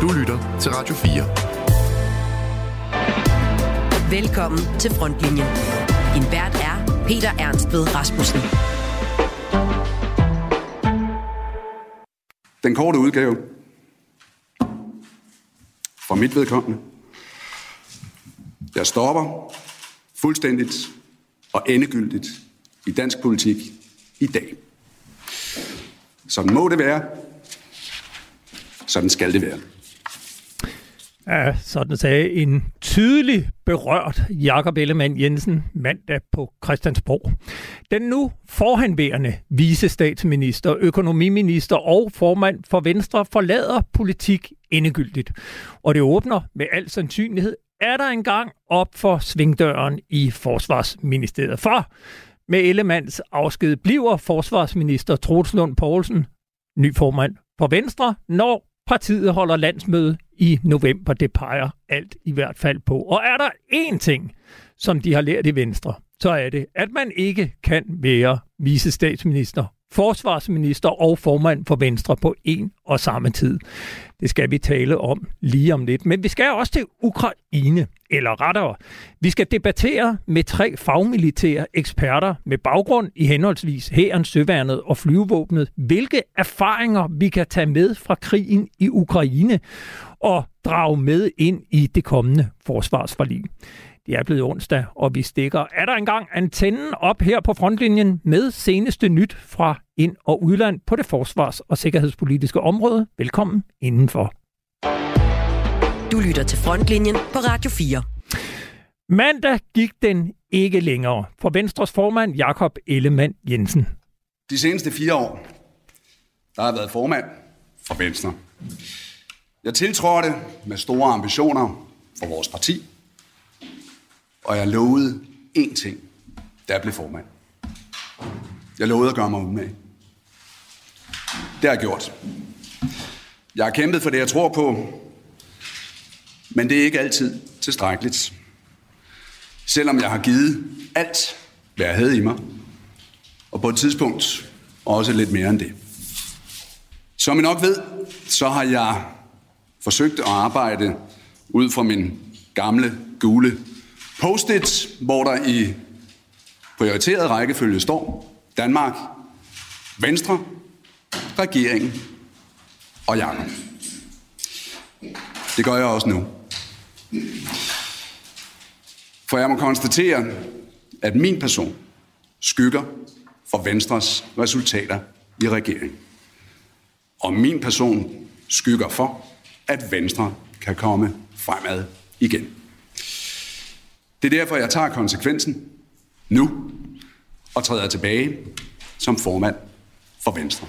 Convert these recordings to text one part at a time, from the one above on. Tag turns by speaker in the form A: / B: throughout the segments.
A: Du lytter til Radio
B: 4. Velkommen til Frontlinjen. Din vært er Peter Ernst ved Rasmussen.
C: Den korte udgave for mit vedkommende. Jeg stopper fuldstændigt og endegyldigt i dansk politik i dag. Sådan må det være. Sådan skal det være.
D: Ja, sådan sagde en tydelig berørt Jakob Ellemann Jensen mandag på Christiansborg. Den nu forhenværende visestatsminister, økonomiminister og formand for Venstre forlader politik endegyldigt. Og det åbner med al sandsynlighed er der engang op for svingdøren i Forsvarsministeriet. For med Ellemands afsked bliver forsvarsminister Troels Lund Poulsen ny formand for Venstre, når partiet holder landsmøde i november. Det peger alt i hvert fald på. Og er der én ting, som de har lært i Venstre, så er det, at man ikke kan være visestatsminister forsvarsminister og formand for Venstre på en og samme tid. Det skal vi tale om lige om lidt. Men vi skal også til Ukraine, eller rettere, vi skal debattere med tre fagmilitære eksperter med baggrund i henholdsvis hæren, søværnet og flyvevåbnet, hvilke erfaringer vi kan tage med fra krigen i Ukraine og drage med ind i det kommende forsvarsforlig. Det er blevet onsdag, og vi stikker er der engang antennen op her på frontlinjen med seneste nyt fra ind- og udland på det forsvars- og sikkerhedspolitiske område. Velkommen indenfor.
B: Du lytter til Frontlinjen på Radio 4.
D: Mandag gik den ikke længere for Venstres formand Jakob Ellemann Jensen.
C: De seneste fire år, der har jeg været formand for Venstre. Jeg tiltrådte med store ambitioner for vores parti, og jeg lovede én ting, da jeg blev formand. Jeg lovede at gøre mig umage. Det har jeg gjort. Jeg har kæmpet for det, jeg tror på, men det er ikke altid tilstrækkeligt. Selvom jeg har givet alt, hvad jeg havde i mig, og på et tidspunkt også lidt mere end det. Som I nok ved, så har jeg forsøgt at arbejde ud fra min gamle, gule post-it, hvor der i prioriteret rækkefølge står Danmark, Venstre, regeringen og Jakob. Det gør jeg også nu. For jeg må konstatere, at min person skygger for Venstres resultater i regeringen. Og min person skygger for, at Venstre kan komme fremad igen. Det er derfor, jeg tager konsekvensen nu og træder tilbage som formand for Venstre.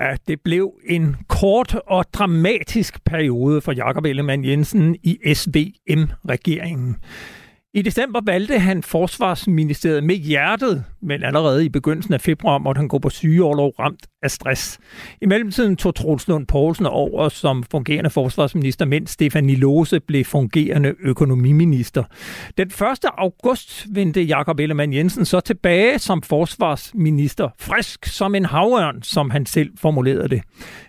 D: Ja, det blev en kort og dramatisk periode for Jakob Ellemann Jensen i SVM-regeringen. I december valgte han forsvarsministeriet med hjertet, men allerede i begyndelsen af februar måtte han gå på sygeårlov ramt af stress. I mellemtiden tog Troels Lund Poulsen over som fungerende forsvarsminister, mens Stefanie Lose blev fungerende økonomiminister. Den 1. august vendte Jakob Ellemann Jensen så tilbage som forsvarsminister, frisk som en havørn, som han selv formulerede det.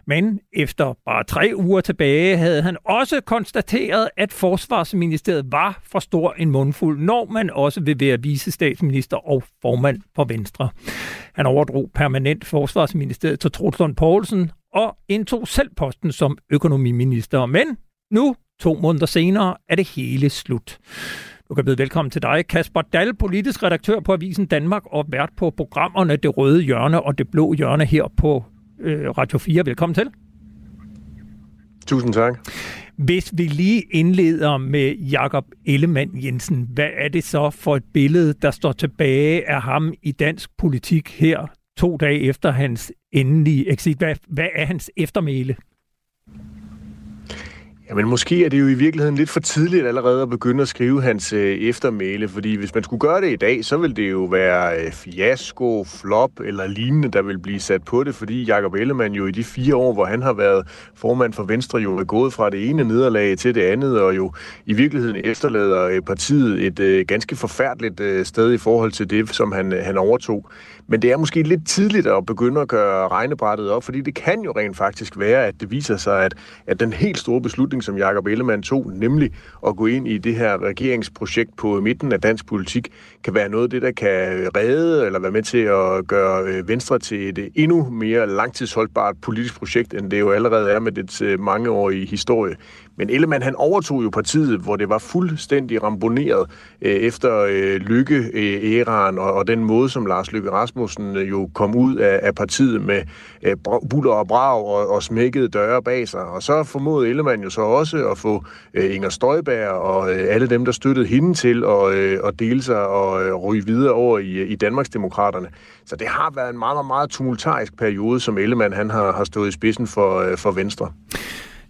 D: Men efter bare tre uger tilbage havde han også konstateret, at forsvarsministeriet var for stor en mundfuld, når man også vil være vicestatsminister og formand for Venstre. Han overdrog permanent forsvarsministeriet til Trotslund Poulsen og indtog selv posten som økonomiminister. Men nu, to måneder senere, er det hele slut. Du kan byde velkommen til dig, Kasper Dahl, politisk redaktør på Avisen Danmark og vært på programmerne Det Røde Hjørne og Det Blå Hjørne her på øh, Radio 4. Velkommen til.
E: Tusind tak.
D: Hvis vi lige indleder med Jakob Ellemann Jensen, hvad er det så for et billede, der står tilbage af ham i dansk politik her to dage efter hans endelige exit? Hvad, hvad er hans eftermæle?
E: Jamen måske er det jo i virkeligheden lidt for tidligt allerede at begynde at skrive hans øh, eftermæle, fordi hvis man skulle gøre det i dag, så vil det jo være øh, fiasko, flop eller lignende, der vil blive sat på det, fordi Jakob Ellemann jo i de fire år, hvor han har været formand for Venstre, jo er gået fra det ene nederlag til det andet, og jo i virkeligheden efterlader øh, partiet et øh, ganske forfærdeligt øh, sted i forhold til det, som han, øh, han overtog. Men det er måske lidt tidligt at begynde at gøre regnebrættet op, fordi det kan jo rent faktisk være, at det viser sig, at, at den helt store beslutning, som Jakob Ellemann tog, nemlig at gå ind i det her regeringsprojekt på midten af dansk politik, kan være noget af det, der kan redde eller være med til at gøre øh, Venstre til et øh, endnu mere langtidsholdbart politisk projekt, end det jo allerede er med dets øh, mangeårige historie. Men Ellemann han overtog jo partiet, hvor det var fuldstændig ramboneret øh, efter øh, Lykke-æraen og, og den måde, som Lars Lykke Rasmussen øh, jo kom ud af, af partiet med øh, buller og brag og, og smækkede døre bag sig. Og så formåede Ellemann jo så også at få øh, Inger Støjberg og øh, alle dem, der støttede hende til at, øh, at dele sig og øh, ryge videre over i, øh, i Danmarksdemokraterne. Så det har været en meget, meget, meget tumultarisk periode, som Ellemann han har, har stået i spidsen for, øh, for Venstre.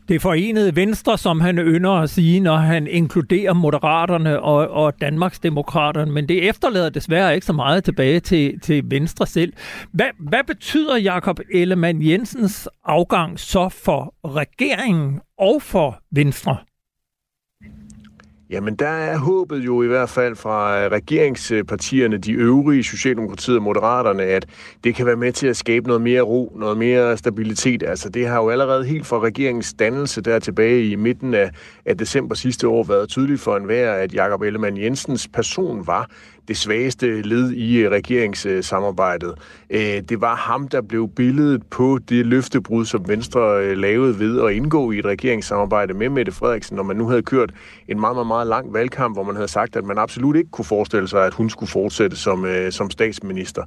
D: Det forenede Venstre, som han ynder at sige, når han inkluderer Moderaterne og, og Danmarksdemokraterne, men det efterlader desværre ikke så meget tilbage til, til Venstre selv. Hvad, hvad betyder Jakob Ellemann Jensens afgang så for regeringen og for Venstre?
E: Jamen, der er håbet jo i hvert fald fra øh, regeringspartierne, de øvrige, Socialdemokratiet og Moderaterne, at det kan være med til at skabe noget mere ro, noget mere stabilitet. Altså, det har jo allerede helt fra regeringens dannelse der tilbage i midten af, af december sidste år været tydeligt for enhver, at Jakob Ellemann Jensens person var det svageste led i øh, regeringssamarbejdet. Øh, det var ham, der blev billedet på det løftebrud, som Venstre øh, lavede ved at indgå i et regeringssamarbejde med Mette Frederiksen, når man nu havde kørt en meget, meget, meget lang valgkamp, hvor man havde sagt, at man absolut ikke kunne forestille sig, at hun skulle fortsætte som, som statsminister.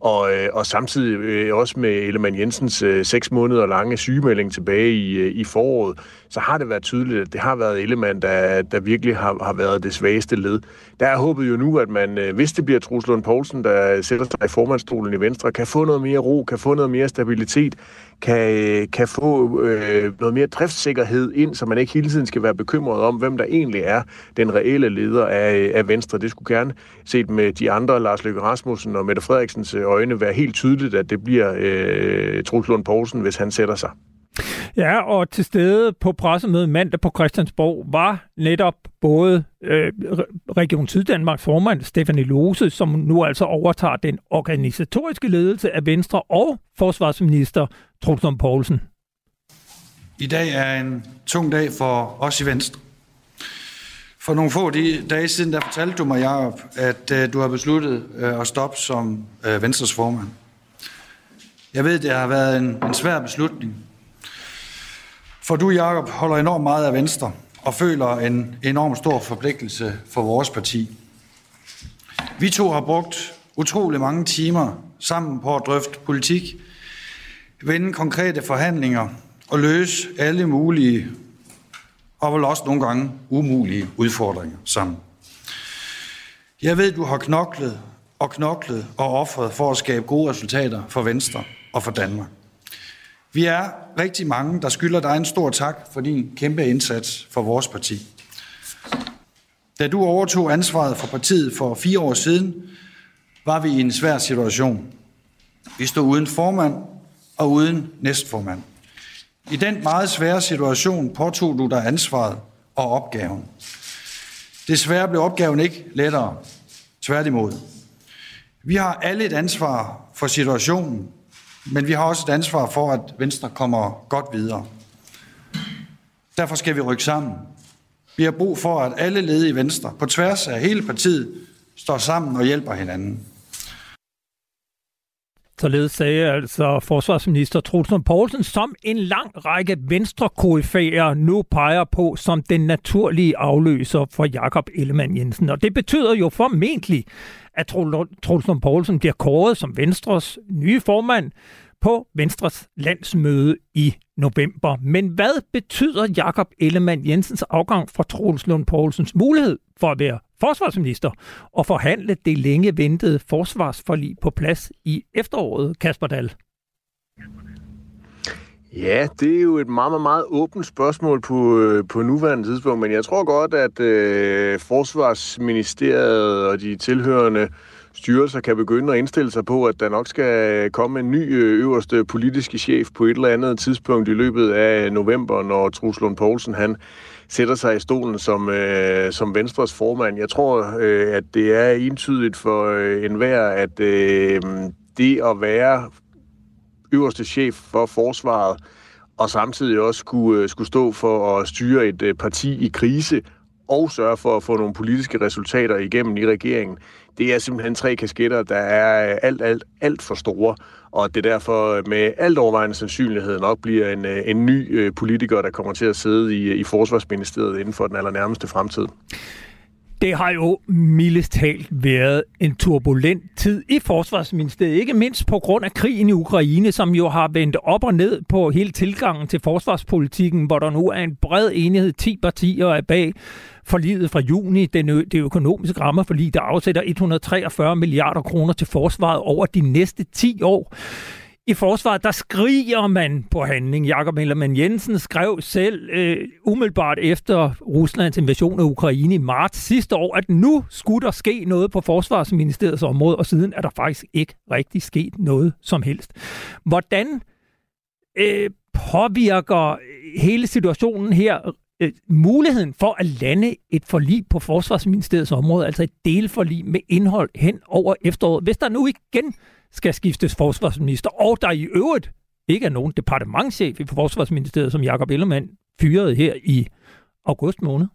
E: Og, og samtidig også med Ellemann Jensens seks måneder lange sygemelding tilbage i, i foråret, så har det været tydeligt, at det har været Ellemann, der, der virkelig har, har været det svageste led. Der er håbet jo nu, at man, øh, hvis det bliver Truls Lund Poulsen, der sætter sig i formandstolen i Venstre, kan få noget mere ro, kan få noget mere stabilitet, kan, øh, kan få øh, noget mere driftssikkerhed ind, så man ikke hele tiden skal være bekymret om, hvem der egentlig er den reelle leder af, øh, af Venstre. Det skulle gerne set med de andre, Lars Løkke Rasmussen og Mette Frederiksens øjne, være helt tydeligt, at det bliver øh, Truslund Poulsen, hvis han sætter sig.
D: Ja, og til stede på pressemødet mandag på Christiansborg var netop både øh, Region Syddanmarks formand, Stefanie Lose, som nu altså overtager den organisatoriske ledelse af Venstre, og forsvarsminister Truls Poulsen.
A: I dag er en tung dag for os i Venstre. For nogle få de dage siden, der fortalte du mig, Jacob, at øh, du har besluttet øh, at stoppe som øh, Venstres formand. Jeg ved, det har været en, en svær beslutning, for du, Jakob, holder enormt meget af Venstre og føler en enorm stor forpligtelse for vores parti. Vi to har brugt utrolig mange timer sammen på at drøfte politik, vende konkrete forhandlinger og løse alle mulige og vel også nogle gange umulige udfordringer sammen. Jeg ved, du har knoklet og knoklet og offret for at skabe gode resultater for Venstre og for Danmark. Vi er rigtig mange, der skylder dig en stor tak for din kæmpe indsats for vores parti. Da du overtog ansvaret for partiet for fire år siden, var vi i en svær situation. Vi stod uden formand og uden næstformand. I den meget svære situation påtog du dig ansvaret og opgaven. Desværre blev opgaven ikke lettere. Tværtimod. Vi har alle et ansvar for situationen, men vi har også et ansvar for, at Venstre kommer godt videre. Derfor skal vi rykke sammen. Vi har brug for, at alle led i Venstre, på tværs af hele partiet, står sammen og hjælper hinanden.
D: Således sagde altså forsvarsminister Truls Poulsen, som en lang række venstre nu peger på som den naturlige afløser for Jakob Ellemann Jensen. Og det betyder jo formentlig, at Truls Poulsen bliver kåret som Venstres nye formand på Venstres landsmøde i november. Men hvad betyder Jakob Ellemann Jensens afgang fra Troels Lund Poulsens mulighed for at være forsvarsminister og forhandle det længe ventede forsvarsforlig på plads i efteråret, Kasper Dahl?
E: Ja, det er jo et meget, meget, meget åbent spørgsmål på, øh, på nuværende tidspunkt, men jeg tror godt, at øh, Forsvarsministeriet og de tilhørende styrelser kan begynde at indstille sig på, at der nok skal komme en ny øh, øverste politiske chef på et eller andet tidspunkt i løbet af november, når Truls Lund Poulsen han sætter sig i stolen som, øh, som Venstres formand. Jeg tror, øh, at det er entydigt for øh, enhver, at øh, det at være øverste chef for forsvaret, og samtidig også skulle, øh, skulle stå for at styre et øh, parti i krise, og sørge for at få nogle politiske resultater igennem i regeringen. Det er simpelthen tre kasketter, der er øh, alt, alt, alt for store, og det er derfor med alt overvejende sandsynlighed nok bliver en, en ny politiker, der kommer til at sidde i, i Forsvarsministeriet inden for den allernærmeste fremtid.
D: Det har jo mildest talt været en turbulent tid i Forsvarsministeriet, ikke mindst på grund af krigen i Ukraine, som jo har vendt op og ned på hele tilgangen til forsvarspolitikken, hvor der nu er en bred enighed, 10 partier er bag forliget fra juni, den det økonomiske rammer forlig, der afsætter 143 milliarder kroner til forsvaret over de næste 10 år i forsvaret, der skriger man på handling. Jakob Hellermann Jensen skrev selv øh, umiddelbart efter Ruslands invasion af Ukraine i marts sidste år, at nu skulle der ske noget på Forsvarsministeriets område, og siden er der faktisk ikke rigtig sket noget som helst. Hvordan øh, påvirker hele situationen her øh, muligheden for at lande et forlig på Forsvarsministeriets område, altså et delforlig med indhold hen over efteråret, hvis der nu igen skal skiftes forsvarsminister, og der i øvrigt ikke er nogen departementchef i Forsvarsministeriet, som Jakob Ellemann fyrede her i august måned?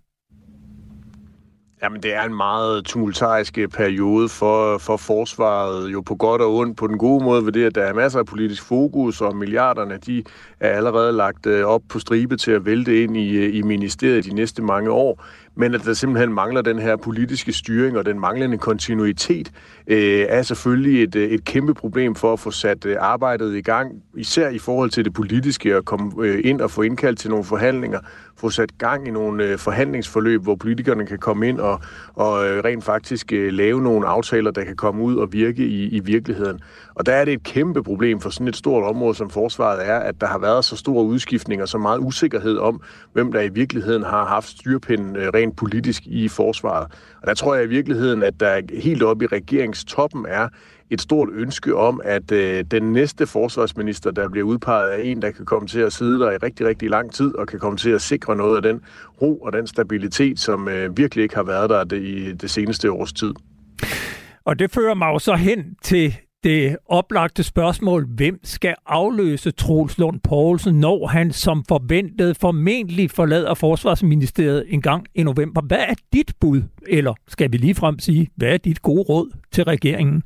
E: Jamen, det er en meget tumultarisk eh, periode for, for forsvaret, jo på godt og ondt. På den gode måde ved det, at der er masser af politisk fokus, og milliarderne, de er allerede lagt eh, op på stribe til at vælte ind i, eh, i ministeriet de næste mange år men at der simpelthen mangler den her politiske styring og den manglende kontinuitet, øh, er selvfølgelig et, øh, et kæmpe problem for at få sat øh, arbejdet i gang, især i forhold til det politiske, at komme øh, ind og få indkaldt til nogle forhandlinger, få sat gang i nogle øh, forhandlingsforløb, hvor politikerne kan komme ind og, og øh, rent faktisk øh, lave nogle aftaler, der kan komme ud og virke i, i virkeligheden. Og der er det et kæmpe problem for sådan et stort område som forsvaret er, at der har været så store udskiftninger, så meget usikkerhed om, hvem der i virkeligheden har haft styrpinden øh, rent politisk i forsvaret. Og der tror jeg i virkeligheden, at der helt oppe i regeringstoppen er et stort ønske om, at øh, den næste forsvarsminister, der bliver udpeget, er en, der kan komme til at sidde der i rigtig, rigtig lang tid, og kan komme til at sikre noget af den ro og den stabilitet, som øh, virkelig ikke har været der det, i det seneste års tid.
D: Og det fører mig jo så hen til det oplagte spørgsmål, hvem skal afløse Troels Lund Poulsen, når han som forventet formentlig forlader Forsvarsministeriet en gang i november? Hvad er dit bud, eller skal vi lige frem sige, hvad er dit gode råd til regeringen?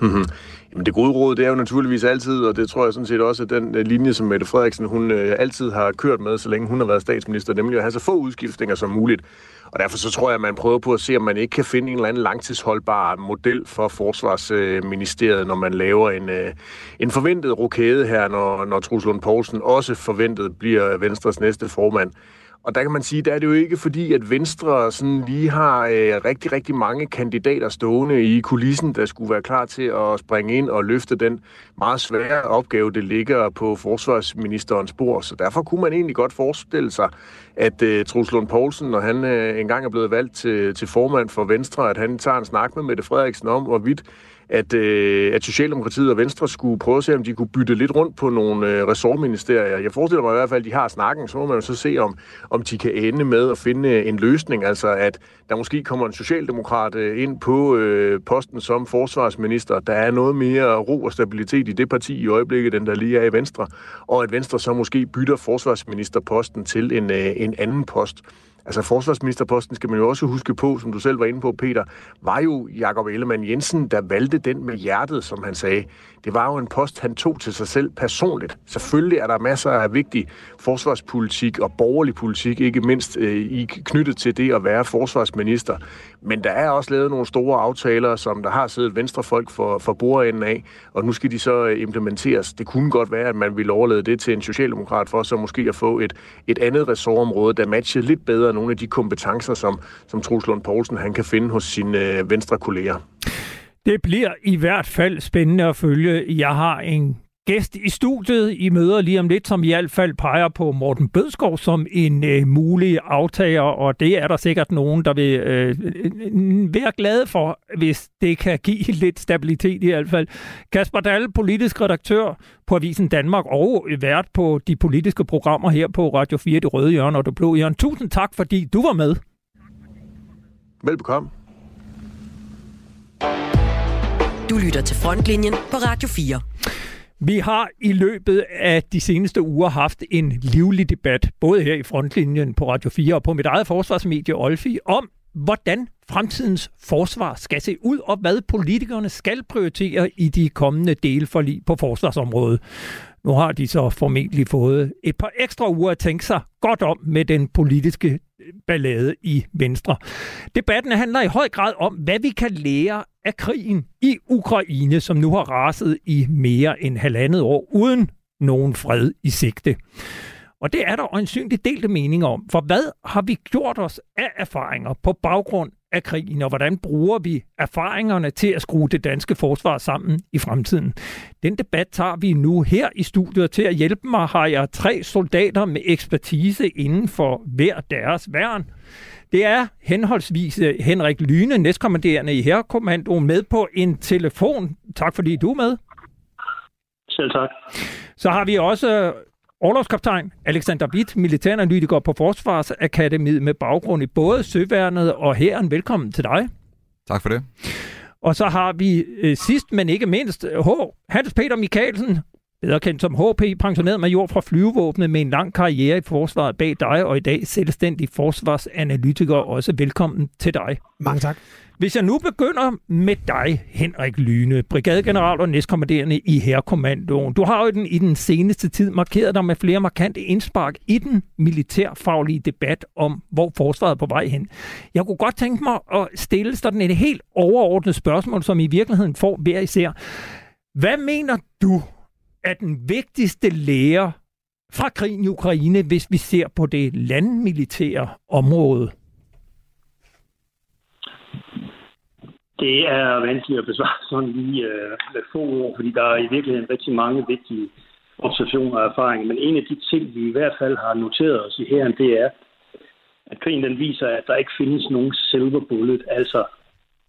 D: Mhm.
E: Jamen det gode råd, det er jo naturligvis altid, og det tror jeg sådan set også, at den øh, linje, som Mette Frederiksen hun øh, altid har kørt med, så længe hun har været statsminister, nemlig at have så få udskiftninger som muligt. Og derfor så tror jeg, at man prøver på at se, om man ikke kan finde en eller anden langtidsholdbar model for Forsvarsministeriet, når man laver en, øh, en forventet rokade her, når, når Truslund Poulsen også forventet bliver Venstres næste formand. Og der kan man sige, der er det jo ikke fordi, at Venstre sådan lige har øh, rigtig, rigtig mange kandidater stående i kulissen, der skulle være klar til at springe ind og løfte den meget svære opgave, det ligger på forsvarsministerens bord. Så derfor kunne man egentlig godt forestille sig, at øh, Truls Lund Poulsen, når han øh, engang er blevet valgt til, til formand for Venstre, at han tager en snak med Mette Frederiksen om, hvorvidt at, øh, at Socialdemokratiet og Venstre skulle prøve at se, om de kunne bytte lidt rundt på nogle øh, ressortministerier. Jeg forestiller mig i hvert fald, at de har snakken, så må man jo så se, om, om de kan ende med at finde øh, en løsning. Altså, at der måske kommer en socialdemokrat øh, ind på øh, posten som forsvarsminister. Der er noget mere ro og stabilitet i det parti i øjeblikket, end der lige er i Venstre. Og at Venstre så måske bytter forsvarsministerposten til en, øh, en anden post. Altså forsvarsministerposten skal man jo også huske på, som du selv var inde på, Peter, var jo Jakob Ellemann Jensen, der valgte den med hjertet, som han sagde. Det var jo en post, han tog til sig selv personligt. Selvfølgelig er der masser af vigtig forsvarspolitik og borgerlig politik, ikke mindst øh, i knyttet til det at være forsvarsminister. Men der er også lavet nogle store aftaler, som der har siddet venstrefolk for, for bordenden af, og nu skal de så øh, implementeres. Det kunne godt være, at man ville overlade det til en socialdemokrat for så måske at få et, et andet ressortområde, der matchede lidt bedre nogle af de kompetencer, som, som Troels Lund Poulsen han kan finde hos sine øh, venstre kolleger.
D: Det bliver i hvert fald spændende at følge. Jeg har en gæst i studiet. I møder lige om lidt, som i hvert fald peger på Morten Bødskov som en øh, mulig aftager, og det er der sikkert nogen, der vil øh, være glade for, hvis det kan give lidt stabilitet i hvert fald. Kasper Dahl, politisk redaktør på Avisen Danmark og vært på de politiske programmer her på Radio 4, Det Røde Hjørne og Det Blå Hjørne. Tusind tak, fordi du var med.
E: Velbekomme.
B: Du lytter til Frontlinjen på Radio 4.
D: Vi har i løbet af de seneste uger haft en livlig debat, både her i Frontlinjen på Radio 4 og på mit eget forsvarsmedie Olfi, om hvordan fremtidens forsvar skal se ud, og hvad politikerne skal prioritere i de kommende delforlig på forsvarsområdet. Nu har de så formentlig fået et par ekstra uger at tænke sig godt om med den politiske ballade i Venstre. Debatten handler i høj grad om, hvad vi kan lære af krigen i Ukraine, som nu har raset i mere end halvandet år uden nogen fred i sigte. Og det er der øjensynligt delte meninger om. For hvad har vi gjort os af erfaringer på baggrund af krigen, og hvordan bruger vi erfaringerne til at skrue det danske forsvar sammen i fremtiden? Den debat tager vi nu her i studiet. Til at hjælpe mig har jeg tre soldater med ekspertise inden for hver deres værn. Det er henholdsvis øh, Henrik Lyne, næstkommanderende i Herrekommandoen, med på en telefon. Tak fordi du er med.
F: Selv tak.
D: Så har vi også Orlovskaptajn Alexander Bitt, militæranalytiker på Forsvarsakademiet med baggrund i både Søværnet og Hæren. Velkommen til dig.
G: Tak for det.
D: Og så har vi øh, sidst, men ikke mindst, H. Hans Peter Mikkelsen, bedre kendt som HP, pensioneret major fra flyvevåbnet med en lang karriere i forsvaret bag dig, og i dag selvstændig forsvarsanalytiker. Også velkommen til dig.
H: Mange tak.
D: Hvis jeg nu begynder med dig, Henrik Lyne, brigadegeneral og næstkommanderende i Herrekommandoen. Du har jo den, i den seneste tid markeret dig med flere markante indspark i den militærfaglige debat om, hvor forsvaret er på vej hen. Jeg kunne godt tænke mig at stille sådan et helt overordnet spørgsmål, som i virkeligheden får hver især. Hvad mener du er den vigtigste lære fra krigen i Ukraine, hvis vi ser på det landmilitære område?
F: Det er vanskeligt at besvare sådan lige øh, med få ord, fordi der er i virkeligheden rigtig mange vigtige observationer og erfaringer. Men en af de ting, vi i hvert fald har noteret os i her, det er, at krigen den viser, at der ikke findes nogen silver bullet, altså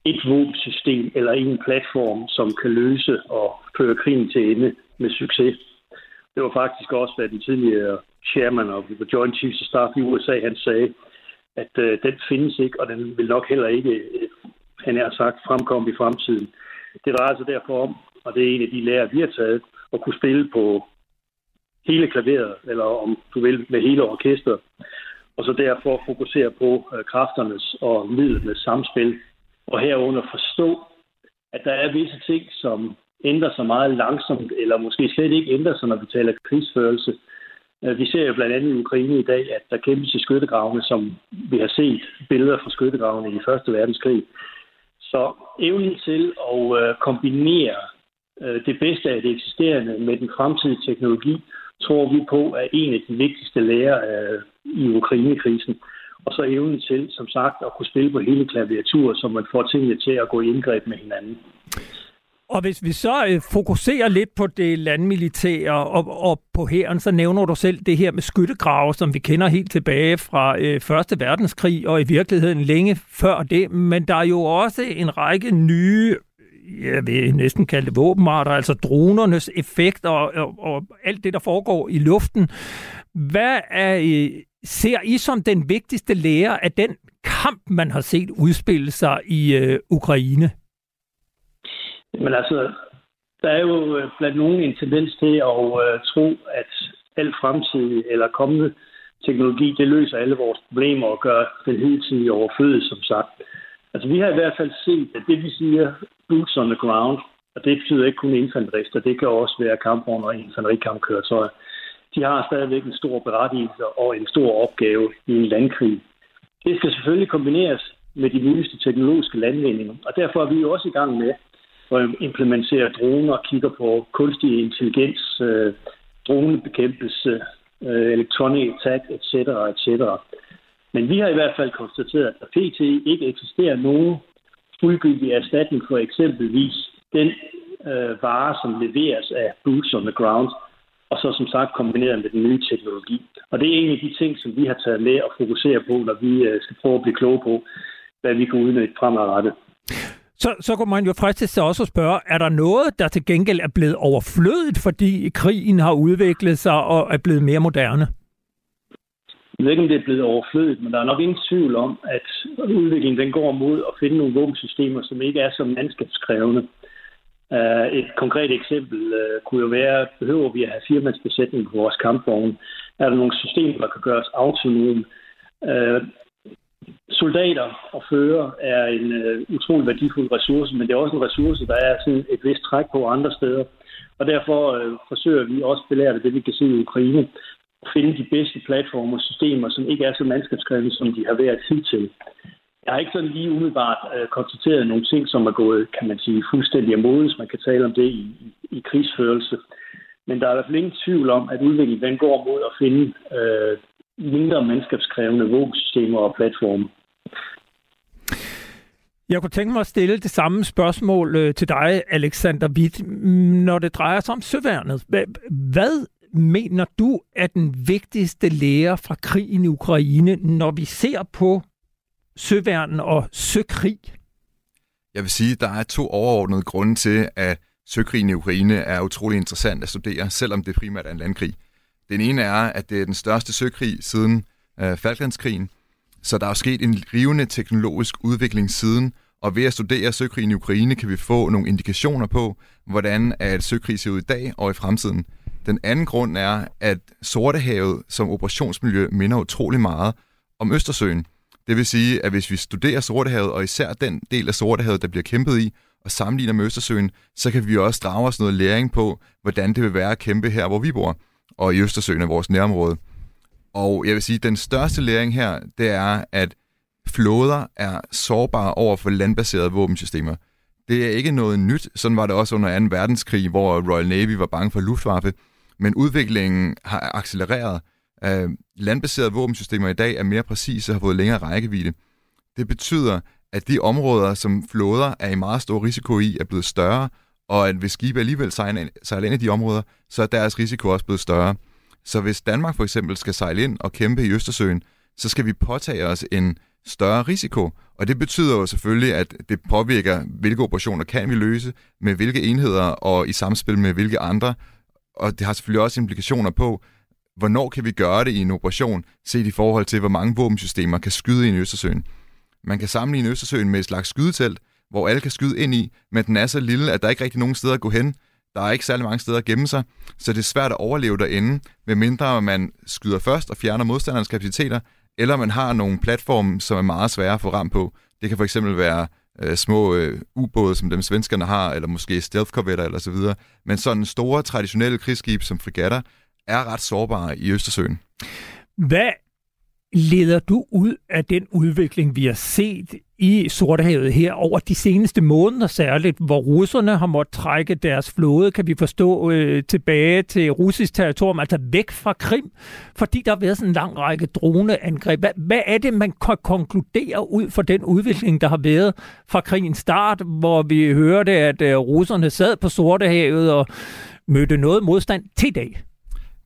F: et våbensystem eller en platform, som kan løse og føre krigen til ende med succes. Det var faktisk også, hvad den tidligere chairman of the Joint Chiefs of Staff i USA, han sagde, at øh, den findes ikke, og den vil nok heller ikke han er sagt, fremkomme i fremtiden. Det drejer sig derfor om, og det er en af de lærer, vi har taget, at kunne spille på hele klaveret, eller om du vil, med hele orkestret, og så derfor fokusere på øh, kræfternes og midlernes samspil, og herunder forstå, at der er visse ting, som ændrer sig meget langsomt, eller måske slet ikke ændrer sig, når vi taler krigsførelse. Øh, vi ser jo blandt andet i Ukraine i dag, at der kæmpes i skyttegravene, som vi har set billeder fra skyttegravene i Første Verdenskrig. Så evnen til at øh, kombinere øh, det bedste af det eksisterende med den fremtidige teknologi, tror vi på er en af de vigtigste lærer øh, i Ukraine-krisen. Og så evnen til, som sagt, at kunne spille på hele klaviaturet, så man får tingene til at gå i indgreb med hinanden.
D: Og hvis vi så øh, fokuserer lidt på det landmilitære og, og på hæren, så nævner du selv det her med skyttegrave, som vi kender helt tilbage fra øh, Første Verdenskrig og i virkeligheden længe før det. Men der er jo også en række nye jeg vil næsten kalde det våbenarter, altså dronernes effekt og, og, og alt det, der foregår i luften. Hvad er, øh, ser I som den vigtigste lære af den kamp, man har set udspille sig i øh, Ukraine?
F: Men altså, der er jo øh, blandt nogen en tendens til at øh, tro, at al fremtidig eller kommende teknologi, det løser alle vores problemer og gør den hidtidige overflødig, som sagt. Altså, vi har i hvert fald set, at det vi siger, boots on the ground, og det betyder ikke kun infanterister, det kan også være kampvogne og infanterikampkøretøjer. De har stadigvæk en stor berettigelse og en stor opgave i en landkrig. Det skal selvfølgelig kombineres med de nyeste teknologiske landvindinger, og derfor er vi jo også i gang med og implementerer droner og kigger på kunstig intelligens, øh, dronebekæmpelse, øh, electronic attack, etc., etc. Men vi har i hvert fald konstateret, at der pt. ikke eksisterer nogen fuldgyldig erstatning for eksempelvis den øh, varer, som leveres af boots on the ground, og så som sagt kombineret med den nye teknologi. Og det er en af de ting, som vi har taget med og fokusere på, når vi øh, skal prøve at blive kloge på, hvad vi kan udnytte fremadrettet.
D: Så, så kunne man jo fristes til også at spørge, er der noget, der til gengæld er blevet overflødigt, fordi krigen har udviklet sig og er blevet mere moderne?
F: Jeg ved ikke, om det er blevet overflødigt, men der er nok ingen tvivl om, at udviklingen den går mod at finde nogle våbensystemer, som ikke er så mandskabskrævende. Uh, et konkret eksempel uh, kunne jo være, behøver vi at have firmandsbesætning på vores kampvogne? Er der nogle systemer, der kan gøres autonome? Uh, Soldater og fører er en øh, utrolig værdifuld ressource, men det er også en ressource, der er sådan et vist træk på andre steder. Og derfor øh, forsøger vi også belært af det, vi kan se i Ukraine, at finde de bedste platformer og systemer, som ikke er så mandskabskrævende, som de har været tid til. Jeg har ikke sådan lige umiddelbart øh, konstateret nogle ting, som er gået, kan man sige, fuldstændig af mode, man kan tale om det i, i, i krigsførelse. Men der er i hvert fald ingen tvivl om, at udviklingen den går mod at finde øh, mindre mandskabskrævende våbensystemer og platforme.
D: Jeg kunne tænke mig at stille det samme spørgsmål øh, til dig, Alexander Witt, når det drejer sig om søværnet. Hvad mener du er den vigtigste lære fra krigen i Ukraine, når vi ser på søværnen og søkrig?
G: Jeg vil sige, at der er to overordnede grunde til, at søkrigen i Ukraine er utrolig interessant at studere, selvom det primært er en landkrig. Den ene er, at det er den største søkrig siden øh, Falklandskrigen, så der er sket en rivende teknologisk udvikling siden, og ved at studere søkrigen i Ukraine kan vi få nogle indikationer på, hvordan at søkrig ser ud i dag og i fremtiden. Den anden grund er, at Sortehavet som operationsmiljø minder utrolig meget om Østersøen. Det vil sige, at hvis vi studerer Sortehavet, og især den del af Sortehavet, der bliver kæmpet i, og sammenligner med Østersøen, så kan vi også drage os noget læring på, hvordan det vil være at kæmpe her, hvor vi bor, og i Østersøen er vores nærområde. Og jeg vil sige, at den største læring her, det er, at flåder er sårbare over for landbaserede våbensystemer. Det er ikke noget nyt. Sådan var det også under 2. verdenskrig, hvor Royal Navy var bange for luftwaffe. Men udviklingen har accelereret. Øh, landbaserede våbensystemer i dag er mere præcise og har fået længere rækkevidde. Det betyder, at de områder, som flåder er i meget stor risiko i, er blevet større, og at hvis skibe alligevel sejler ind i de områder, så er deres risiko også blevet større. Så hvis Danmark for eksempel skal sejle ind og kæmpe i Østersøen, så skal vi påtage os en større risiko. Og det betyder jo selvfølgelig, at det påvirker, hvilke operationer kan vi løse, med hvilke enheder og i samspil med hvilke andre. Og det har selvfølgelig også implikationer på, hvornår kan vi gøre det i en operation, set i forhold til, hvor mange våbensystemer kan skyde ind i Østersøen. Man kan sammenligne Østersøen med et slags skydetelt, hvor alle kan skyde ind i, men den er så lille, at der ikke rigtig nogen steder at gå hen. Der er ikke særlig mange steder at gemme sig, så det er svært at overleve derinde, medmindre man skyder først og fjerner modstanderens kapaciteter, eller man har nogle platforme, som er meget svære at få ramt på. Det kan for eksempel være øh, små øh, ubåde, som dem svenskerne har, eller måske stealth-korvetter eller så videre. Men sådan store traditionelle krigsskib som frigatter er ret sårbare i Østersøen.
D: Hvad leder du ud af den udvikling, vi har set i Sortehavet her over de seneste måneder særligt, hvor russerne har måttet trække deres flåde, kan vi forstå, øh, tilbage til russisk territorium, altså væk fra Krim, fordi der har været sådan en lang række droneangreb. Hvad, hvad er det, man kan konkludere ud fra den udvikling, der har været fra krigens start, hvor vi hørte, at øh, russerne sad på Sortehavet og mødte noget modstand til dag?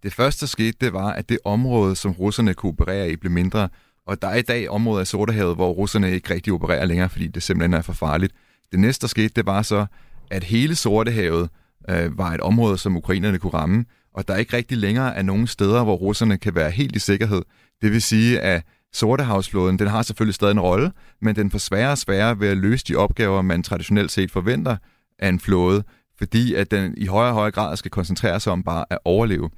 G: Det første, der skete, det var, at det område, som russerne kunne operere i, blev mindre. Og der er i dag områder af Sortehavet, hvor russerne ikke rigtig opererer længere, fordi det simpelthen er for farligt. Det næste, der skete, det var så, at hele Sortehavet øh, var et område, som ukrainerne kunne ramme, og der er ikke rigtig længere er nogen steder, hvor russerne kan være helt i sikkerhed. Det vil sige, at Sortehavsflåden, den har selvfølgelig stadig en rolle, men den får sværere og sværere ved at løse de opgaver, man traditionelt set forventer af en flåde, fordi at den i højere og højere grad skal koncentrere sig om bare at overleve.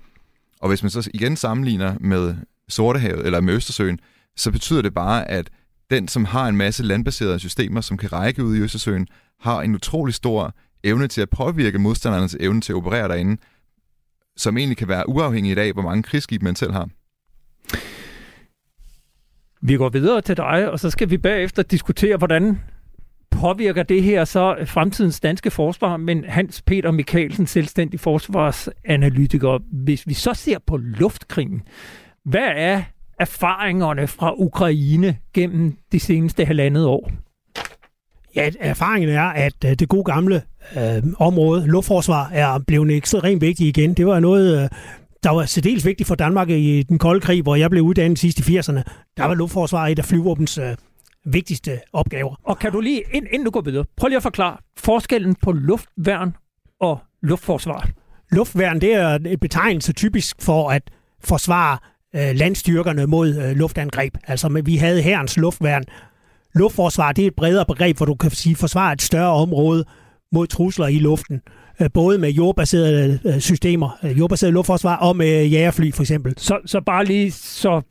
G: Og hvis man så igen sammenligner med Sortehavet eller med Østersøen, så betyder det bare, at den, som har en masse landbaserede systemer, som kan række ud i Østersøen, har en utrolig stor evne til at påvirke modstandernes evne til at operere derinde, som egentlig kan være uafhængig af, hvor mange krigsskib man selv har.
D: Vi går videre til dig, og så skal vi bagefter diskutere, hvordan påvirker det her så fremtidens danske forsvar, men Hans Peter Mikkelsen, selvstændig forsvarsanalytiker. Hvis vi så ser på luftkrigen, hvad er erfaringerne fra Ukraine gennem de seneste halvandet år?
H: Ja, erfaringen er, at øh, det gode gamle øh, område, luftforsvar, er blevet ekstremt vigtigt igen. Det var noget, øh, der var særdeles vigtigt for Danmark i den kolde krig, hvor jeg blev uddannet sidst i 80'erne. Der var luftforsvar et af flyvåbens øh, vigtigste opgaver.
D: Og kan du lige, inden du går videre, prøv lige at forklare forskellen på luftværn og luftforsvar.
H: Luftværn, det er et betegnelse typisk for at forsvare øh, landstyrkerne mod øh, luftangreb. Altså, vi havde herrens luftværn. Luftforsvar, det er et bredere begreb, hvor du kan sige forsvare et større område mod trusler i luften. Øh, både med jordbaserede øh, systemer, øh, jordbaseret luftforsvar og med jægerfly for eksempel.
D: Så, så bare lige så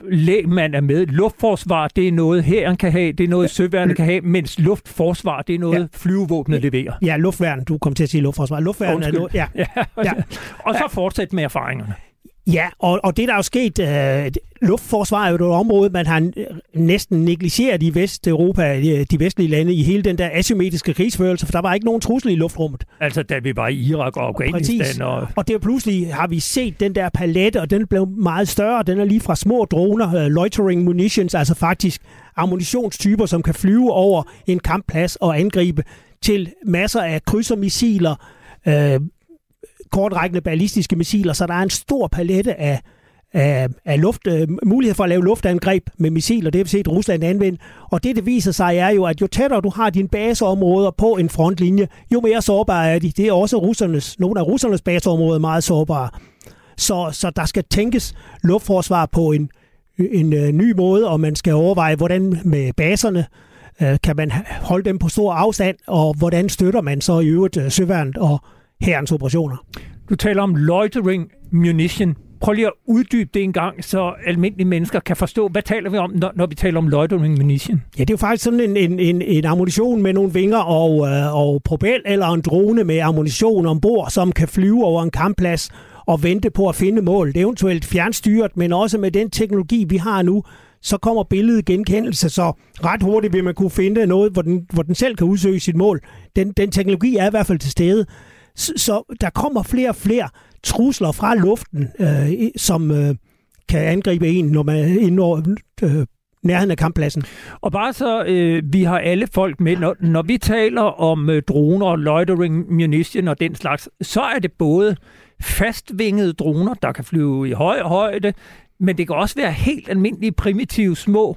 D: man er med. Luftforsvar, det er noget hæren kan have, det er noget søværnet kan have, mens luftforsvar, det er noget ja. flyvevåbnet leverer.
H: Ja, luftværn, du kom til at sige luftforsvar. Luftværn er noget, ja.
D: ja. ja. Og så fortsæt med erfaringerne.
H: Ja, og, og det der er jo sket, øh, luftforsvar er jo et område, man har næsten negligeret i Vesteuropa, de vestlige lande, i hele den der asymmetriske krigsførelse, for der var ikke nogen trussel i luftrummet.
D: Altså da vi var i Irak og Afghanistan. Præcis.
H: Og... og det er pludselig, har vi set den der palette, og den blev meget større. Den er lige fra små droner, uh, loitering munitions, altså faktisk ammunitionstyper, som kan flyve over en kampplads og angribe, til masser af krydsermissiler, øh, kortrækkende ballistiske missiler, så der er en stor palette af, af, af luft, øh, mulighed for at lave luftangreb med missiler. Det har vi set Rusland anvende. Og det, det viser sig, er jo, at jo tættere du har dine baseområder på en frontlinje, jo mere sårbare er de. Det er også russernes, nogle af russernes baseområder meget sårbare. Så, så der skal tænkes luftforsvar på en, en øh, ny måde, og man skal overveje, hvordan med baserne øh, kan man holde dem på stor afstand, og hvordan støtter man så i øvrigt øh, søværnet og herrens operationer.
D: Du taler om loitering munition. Prøv lige at uddybe det en gang, så almindelige mennesker kan forstå, hvad taler vi om, når, når vi taler om loitering munition?
H: Ja, det er jo faktisk sådan en, en, en, en ammunition med nogle vinger og, øh, og propel, eller en drone med ammunition ombord, som kan flyve over en kampplads og vente på at finde mål. Det er eventuelt fjernstyret, men også med den teknologi, vi har nu, så kommer billedet genkendelse, så ret hurtigt vil man kunne finde noget, hvor den, hvor den selv kan udsøge sit mål. Den, den teknologi er i hvert fald til stede. Så, der kommer flere og flere trusler fra luften, øh, som øh, kan angribe en, når man indår øh, nærheden af kamppladsen.
D: Og bare så øh, vi har alle folk med, når, når vi taler om øh, droner, loitering munition og den slags, så er det både fastvingede droner, der kan flyve i høj højde, men det kan også være helt almindelige, primitive, små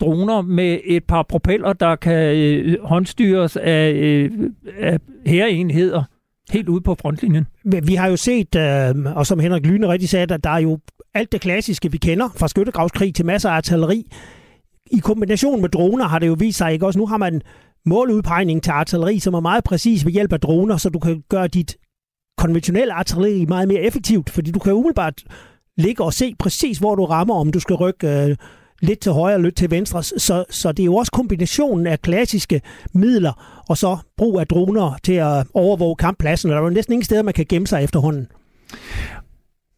D: droner med et par propeller, der kan øh, håndstyres af, øh, af herreenheder helt ude på frontlinjen.
H: Vi har jo set, øh, og som Henrik Lyne rigtig sagde, at der er jo alt det klassiske, vi kender, fra skyttegravskrig til masser af artilleri. I kombination med droner har det jo vist sig, ikke også? Nu har man måludpegning til artilleri, som er meget præcis ved hjælp af droner, så du kan gøre dit konventionelle artilleri meget mere effektivt, fordi du kan umiddelbart ligge og se præcis, hvor du rammer, om du skal rykke øh, lidt til højre og lidt til venstre. Så, så det er jo også kombinationen af klassiske midler og så brug af droner til at overvåge kamppladsen. Der er jo næsten ingen steder, man kan gemme sig efterhånden.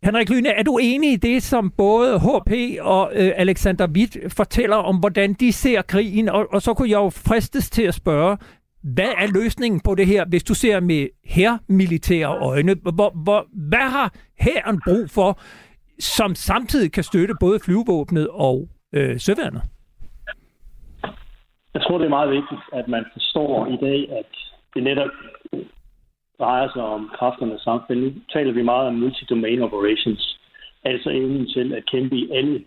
D: Henrik Lyne, er du enig i det, som både HP og øh, Alexander Witt fortæller om, hvordan de ser krigen? Og, og så kunne jeg jo fristes til at spørge, hvad er løsningen på det her, hvis du ser med her militære øjne? Hvor, hvor, hvad har hæren brug for, som samtidig kan støtte både flyvåbnet og øh, søværnet?
F: Jeg tror, det er meget vigtigt, at man forstår i dag, at det netop drejer sig om kræfternes samfund. Nu taler vi meget om multi-domain operations, altså evnen til at kæmpe i alle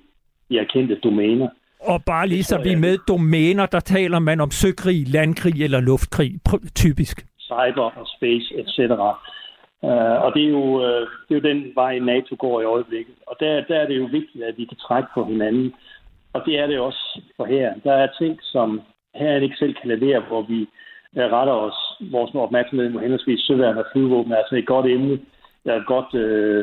F: de erkendte domæner.
D: Og bare lige så vi med domæner, der taler man om søkrig, landkrig eller luftkrig, typisk.
F: Cyber og space, etc. Uh, og det er, jo, uh, det er jo den vej, NATO går i øjeblikket. Og der, der er det jo vigtigt, at vi kan trække på hinanden. Og det er det også for her. Der er ting, som her ikke selv kan levere, hvor vi uh, retter os vores opmærksomhed mod henholdsvis søværn og flyvåben. Altså et godt emne, er et godt uh,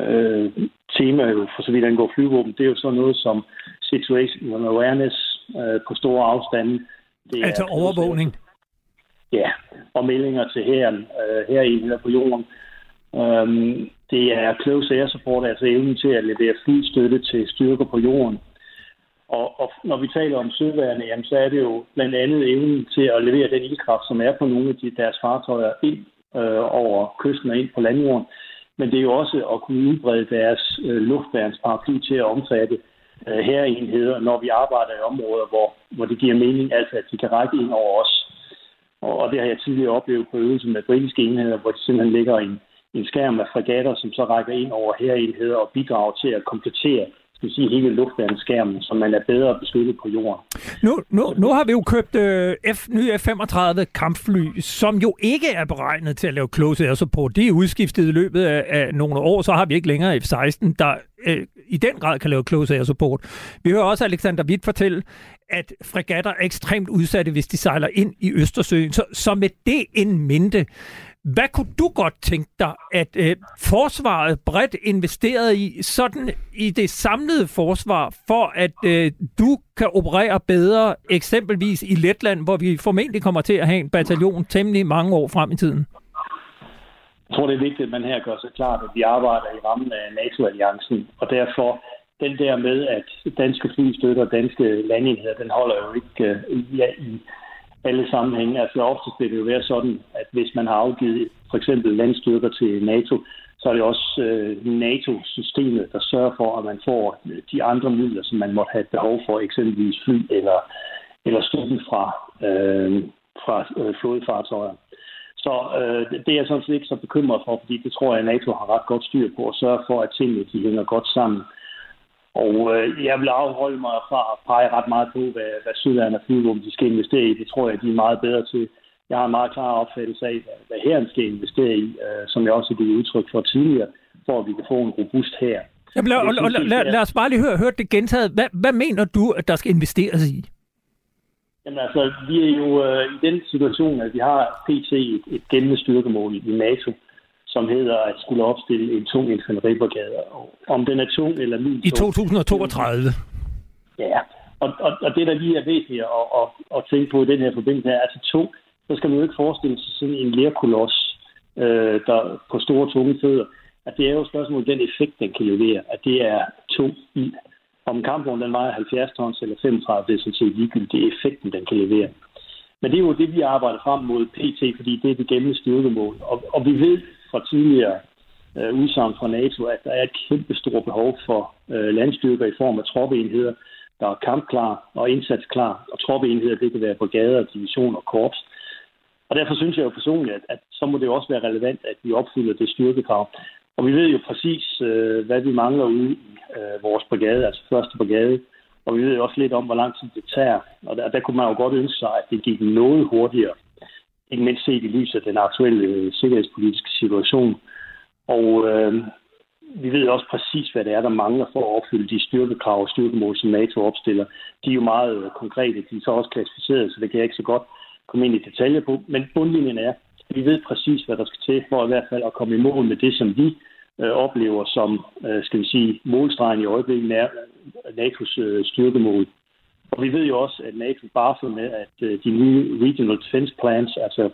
F: uh, tema jo, for så vidt angår flyvåben. Det er jo sådan noget som situation awareness uh, på store afstande.
D: Det altså er, overvågning?
F: Ja, og meldinger til herren, uh, her på jorden. Um, det er close air support, altså evnen til at levere flystøtte til styrker på jorden. Og, og når vi taler om søværende, jamen, så er det jo blandt andet evnen til at levere den ildkraft, som er på nogle af de, deres fartøjer ind øh, over kysten og ind på landjorden. Men det er jo også at kunne udbrede deres øh, luftværnsparaply til at omfatte øh, herreenheder, når vi arbejder i områder, hvor, hvor det giver mening, altså at de kan række ind over os. Og det har jeg tidligere oplevet på øvelsen med britiske enheder, hvor de simpelthen ligger en, en skærm af fregatter, som så rækker ind over herenheder og bidrager til at komplettere skal sige, hele luftværnsskærmen, så man er bedre beskyttet på jorden.
D: Nu, nu, nu har vi jo købt øh, F, nye F-35 kampfly, som jo ikke er beregnet til at lave close air support. De er udskiftet i løbet af, af nogle år, så har vi ikke længere F-16, der øh, i den grad kan lave close air support. Vi hører også Alexander Witt fortælle, at fregatter er ekstremt udsatte, hvis de sejler ind i Østersøen. Så, så med det en mente, hvad kunne du godt tænke dig, at øh, forsvaret bredt investerede i, sådan i det samlede forsvar, for at øh, du kan operere bedre, eksempelvis i Letland, hvor vi formentlig kommer til at have en bataljon temmelig mange år frem i tiden?
F: Jeg tror, det er vigtigt, at man her gør sig klart, at vi arbejder i rammen af NATO-alliancen, og derfor den der med, at danske fly støtter danske landenheder, den holder jo ikke øh, ja, i alle sammenhænge. Altså ofte vil det jo være sådan, at hvis man har afgivet for eksempel landstyrker til NATO, så er det også øh, NATO-systemet, der sørger for, at man får øh, de andre midler, som man måtte have behov for, eksempelvis fly eller, eller støtten fra, øh, fra øh, flådefartøjer. Så øh, det er jeg sådan set ikke så bekymret for, fordi det tror jeg, at NATO har ret godt styr på at sørge for, at tingene de hænger godt sammen. Og øh, jeg vil afholde mig fra at pege ret meget på, hvad, hvad Sydland og Flyvåben de skal investere i. Det tror jeg, de er meget bedre til. Jeg har en meget klar opfattelse af, hvad, hvad herren skal investere i, øh, som jeg også har givet udtryk for tidligere, for at vi kan få en robust her.
D: Jamen, lad, lad, lad, lad, lad os bare lige høre, høre det gentaget. Hvad, hvad mener du, at der skal investeres i?
F: Jamen altså, vi er jo øh, i den situation, at vi har PT et, et gældende styrkemål i NATO som hedder at skulle opstille en tung infanteribrigade. Om den er tung eller mild
D: I 2032?
F: Ja, og, og, og det der lige er vigtigt at, at, at tænke på i den her forbindelse er, altså tung, så skal man jo ikke forestille sig sådan en lærkoloss, øh, der på store tunge fødder. At det er jo et spørgsmål den effekt, den kan levere, at det er tung i. Om kampvognen den vejer 70 tons eller 35, det er sådan set ligegyldigt. Det er effekten, den kan levere. Men det er jo det, vi arbejder frem mod PT, fordi det er det gældende styrkemål. Og, og vi ved fra tidligere øh, udsagn fra NATO, at der er et kæmpestort behov for øh, landstyrker i form af troppeenheder, der er kampklar og indsatsklar. Og troppeenheder, det kan være brigader, divisioner, og korps. Og derfor synes jeg jo personligt, at, at så må det jo også være relevant, at vi opfylder det styrkekrav. Og vi ved jo præcis, øh, hvad vi mangler ude i øh, vores brigade, altså første brigade. Og vi ved jo også lidt om, hvor lang tid det tager. Og der, der kunne man jo godt ønske sig, at det gik noget hurtigere ikke mindst set i lyset af den aktuelle øh, sikkerhedspolitiske situation. Og øh, vi ved også præcis, hvad det er, der mangler for at opfylde de styrkekrav og styrkemål, som NATO opstiller. De er jo meget øh, konkrete, de er så også klassificeret, så det kan jeg ikke så godt komme ind i detaljer på. Men bundlinjen er, at vi ved præcis, hvad der skal til for i hvert fald at komme i mål med det, som vi øh, oplever som, øh, skal vi sige, målstregen i øjeblikket er øh, NATO's øh, styrkemål. Og vi ved jo også, at NATO barsler med, at øh, de nye Regional Defense Plans, altså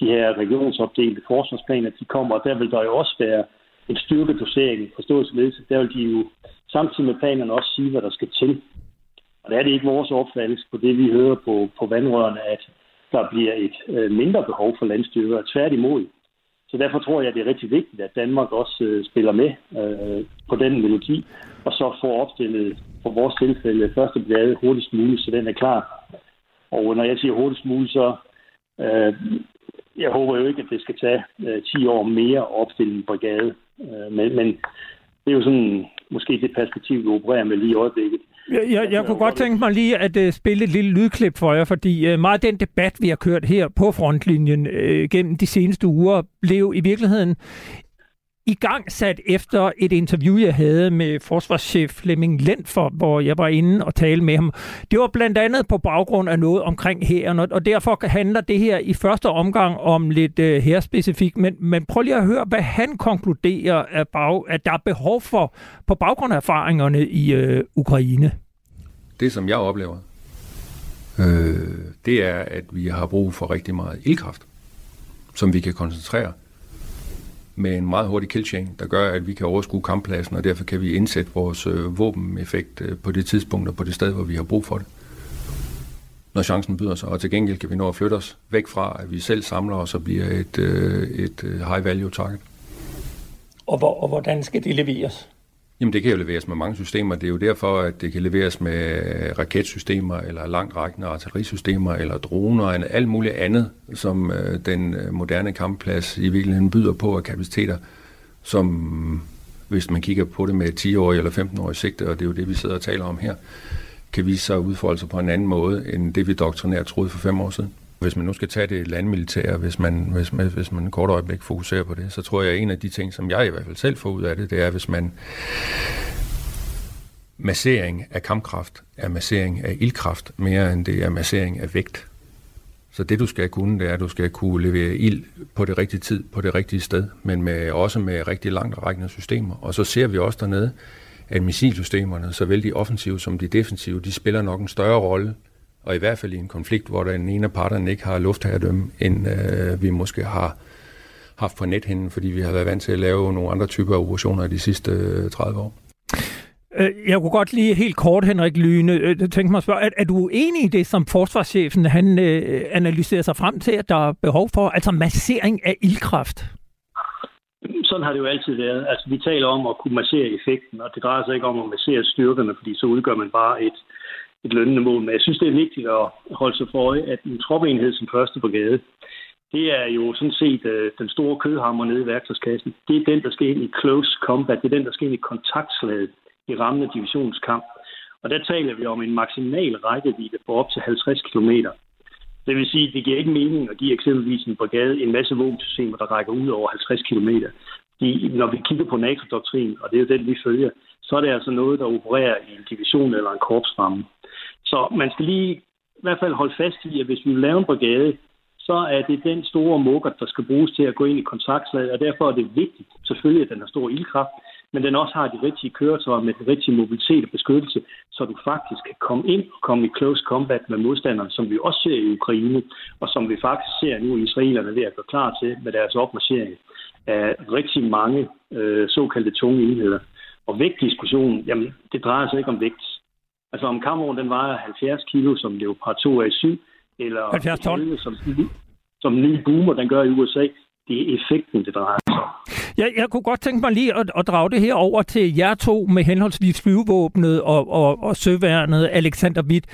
F: de her regionsopdelte forsvarsplaner, de kommer, og der vil der jo også være en styrkedosering, forståelsesledelse. Der vil de jo samtidig med planerne også sige, hvad der skal til. Og der er det ikke vores opfattelse på det, vi hører på, på vandrørene, at der bliver et øh, mindre behov for landstyrker. Tværtimod. Så derfor tror jeg, det er rigtig vigtigt, at Danmark også øh, spiller med øh, på den melodi, og så får opstillet for vores tilfælde første blade hurtigst muligt, så den er klar. Og når jeg siger hurtigst muligt, så øh, jeg håber jo ikke, at det skal tage øh, 10 år mere at opstille en brigade. Øh, men, men det er jo sådan måske det perspektiv, vi opererer med lige i øjeblikket.
D: Jeg, jeg, jeg kunne godt tænke mig lige at uh, spille et lille lydklip for jer, fordi uh, meget af den debat, vi har kørt her på frontlinjen uh, gennem de seneste uger, blev i virkeligheden i gang sat efter et interview, jeg havde med forsvarschef Flemming Lentfor, hvor jeg var inde og tale med ham. Det var blandt andet på baggrund af noget omkring hæren, og derfor handler det her i første omgang om lidt øh, uh, herspecifikt, men, men prøv lige at høre, hvad han konkluderer, at, bag, at der er behov for på baggrund af erfaringerne i øh, Ukraine.
I: Det, som jeg oplever, øh, det er, at vi har brug for rigtig meget ildkraft, som vi kan koncentrere med en meget hurtig killchain, der gør, at vi kan overskue kamppladsen, og derfor kan vi indsætte vores øh, våbeneffekt øh, på det tidspunkt og på det sted, hvor vi har brug for det. Når chancen byder sig, og til gengæld kan vi nå at flytte os væk fra, at vi selv samler os og bliver et, øh, et øh, high value target.
D: Og, hvor, og hvordan skal det leveres?
I: Jamen det kan jo leveres med mange systemer. Det er jo derfor, at det kan leveres med raketsystemer, eller langtrækkende artillerisystemer, eller droner, eller alt muligt andet, som øh, den øh, moderne kampplads i virkeligheden byder på af kapaciteter, som hvis man kigger på det med 10 år eller 15 år sigte, og det er jo det, vi sidder og taler om her, kan vise sig at udfolde sig på en anden måde, end det vi doktrinært troede for fem år siden. Hvis man nu skal tage det landmilitære, hvis man, hvis man, hvis man kort øjeblik fokuserer på det, så tror jeg, at en af de ting, som jeg i hvert fald selv får ud af det, det er, hvis man massering af kampkraft er massering af ildkraft, mere end det er massering af vægt. Så det du skal kunne, det er, at du skal kunne levere ild på det rigtige tid, på det rigtige sted, men med, også med rigtig langt rækkende systemer. Og så ser vi også dernede, at missilsystemerne, såvel de offensive som de defensive, de spiller nok en større rolle, og i hvert fald i en konflikt, hvor den ene af parterne ikke har luftherredømme, end øh, vi måske har haft på nethinden, fordi vi har været vant til at lave nogle andre typer af operationer de sidste 30 øh, år.
D: Øh, jeg kunne godt lige helt kort, Henrik Lyne, øh, tænke mig at spørge, er, er du enig i det, som forsvarschefen han øh, analyserer sig frem til, at der er behov for, altså massering af ildkraft?
F: Sådan har det jo altid været. Altså, vi taler om at kunne massere effekten, og det drejer sig ikke om at massere styrkerne, fordi så udgør man bare et, et lønnende mål. Men jeg synes, det er vigtigt at holde sig for øje, at en troppeenhed som første brigade, det er jo sådan set øh, den store kødhammer nede i værktøjskassen. Det er den, der skal ind i close combat. Det er den, der skal ind i kontaktslaget i rammende divisionskamp. Og der taler vi om en maksimal rækkevidde på op til 50 km. Det vil sige, at det giver ikke mening at give eksempelvis en brigade en masse våbensystemer, der rækker ud over 50 km. De, når vi kigger på NATO-doktrin, og det er jo den, vi følger, så er det altså noget, der opererer i en division eller en korpsramme. Så man skal lige i hvert fald holde fast i, at hvis vi vil lave en brigade, så er det den store mukker, der skal bruges til at gå ind i kontaktslaget, og derfor er det vigtigt, selvfølgelig, at den har stor ildkraft, men den også har de rigtige køretøjer med den rigtige mobilitet og beskyttelse, så du faktisk kan komme ind og komme i close combat med modstanderen, som vi også ser i Ukraine, og som vi faktisk ser nu, israelerne ved at gå klar til med deres opmarchering af rigtig mange øh, såkaldte tunge enheder. Og vægtdiskussionen, jamen, det drejer sig ikke om vægt. Altså om kammeren, den vejer 70 kilo, som Leopard 2 er 7, eller
D: 70 ton.
F: som, som nye boomer, den gør i USA. Det er effekten, det drejer sig om.
D: Jeg, jeg kunne godt tænke mig lige at, at drage det her over til jer to med henholdsvis flyvevåbnet og, og, og søværnet Alexander Witt.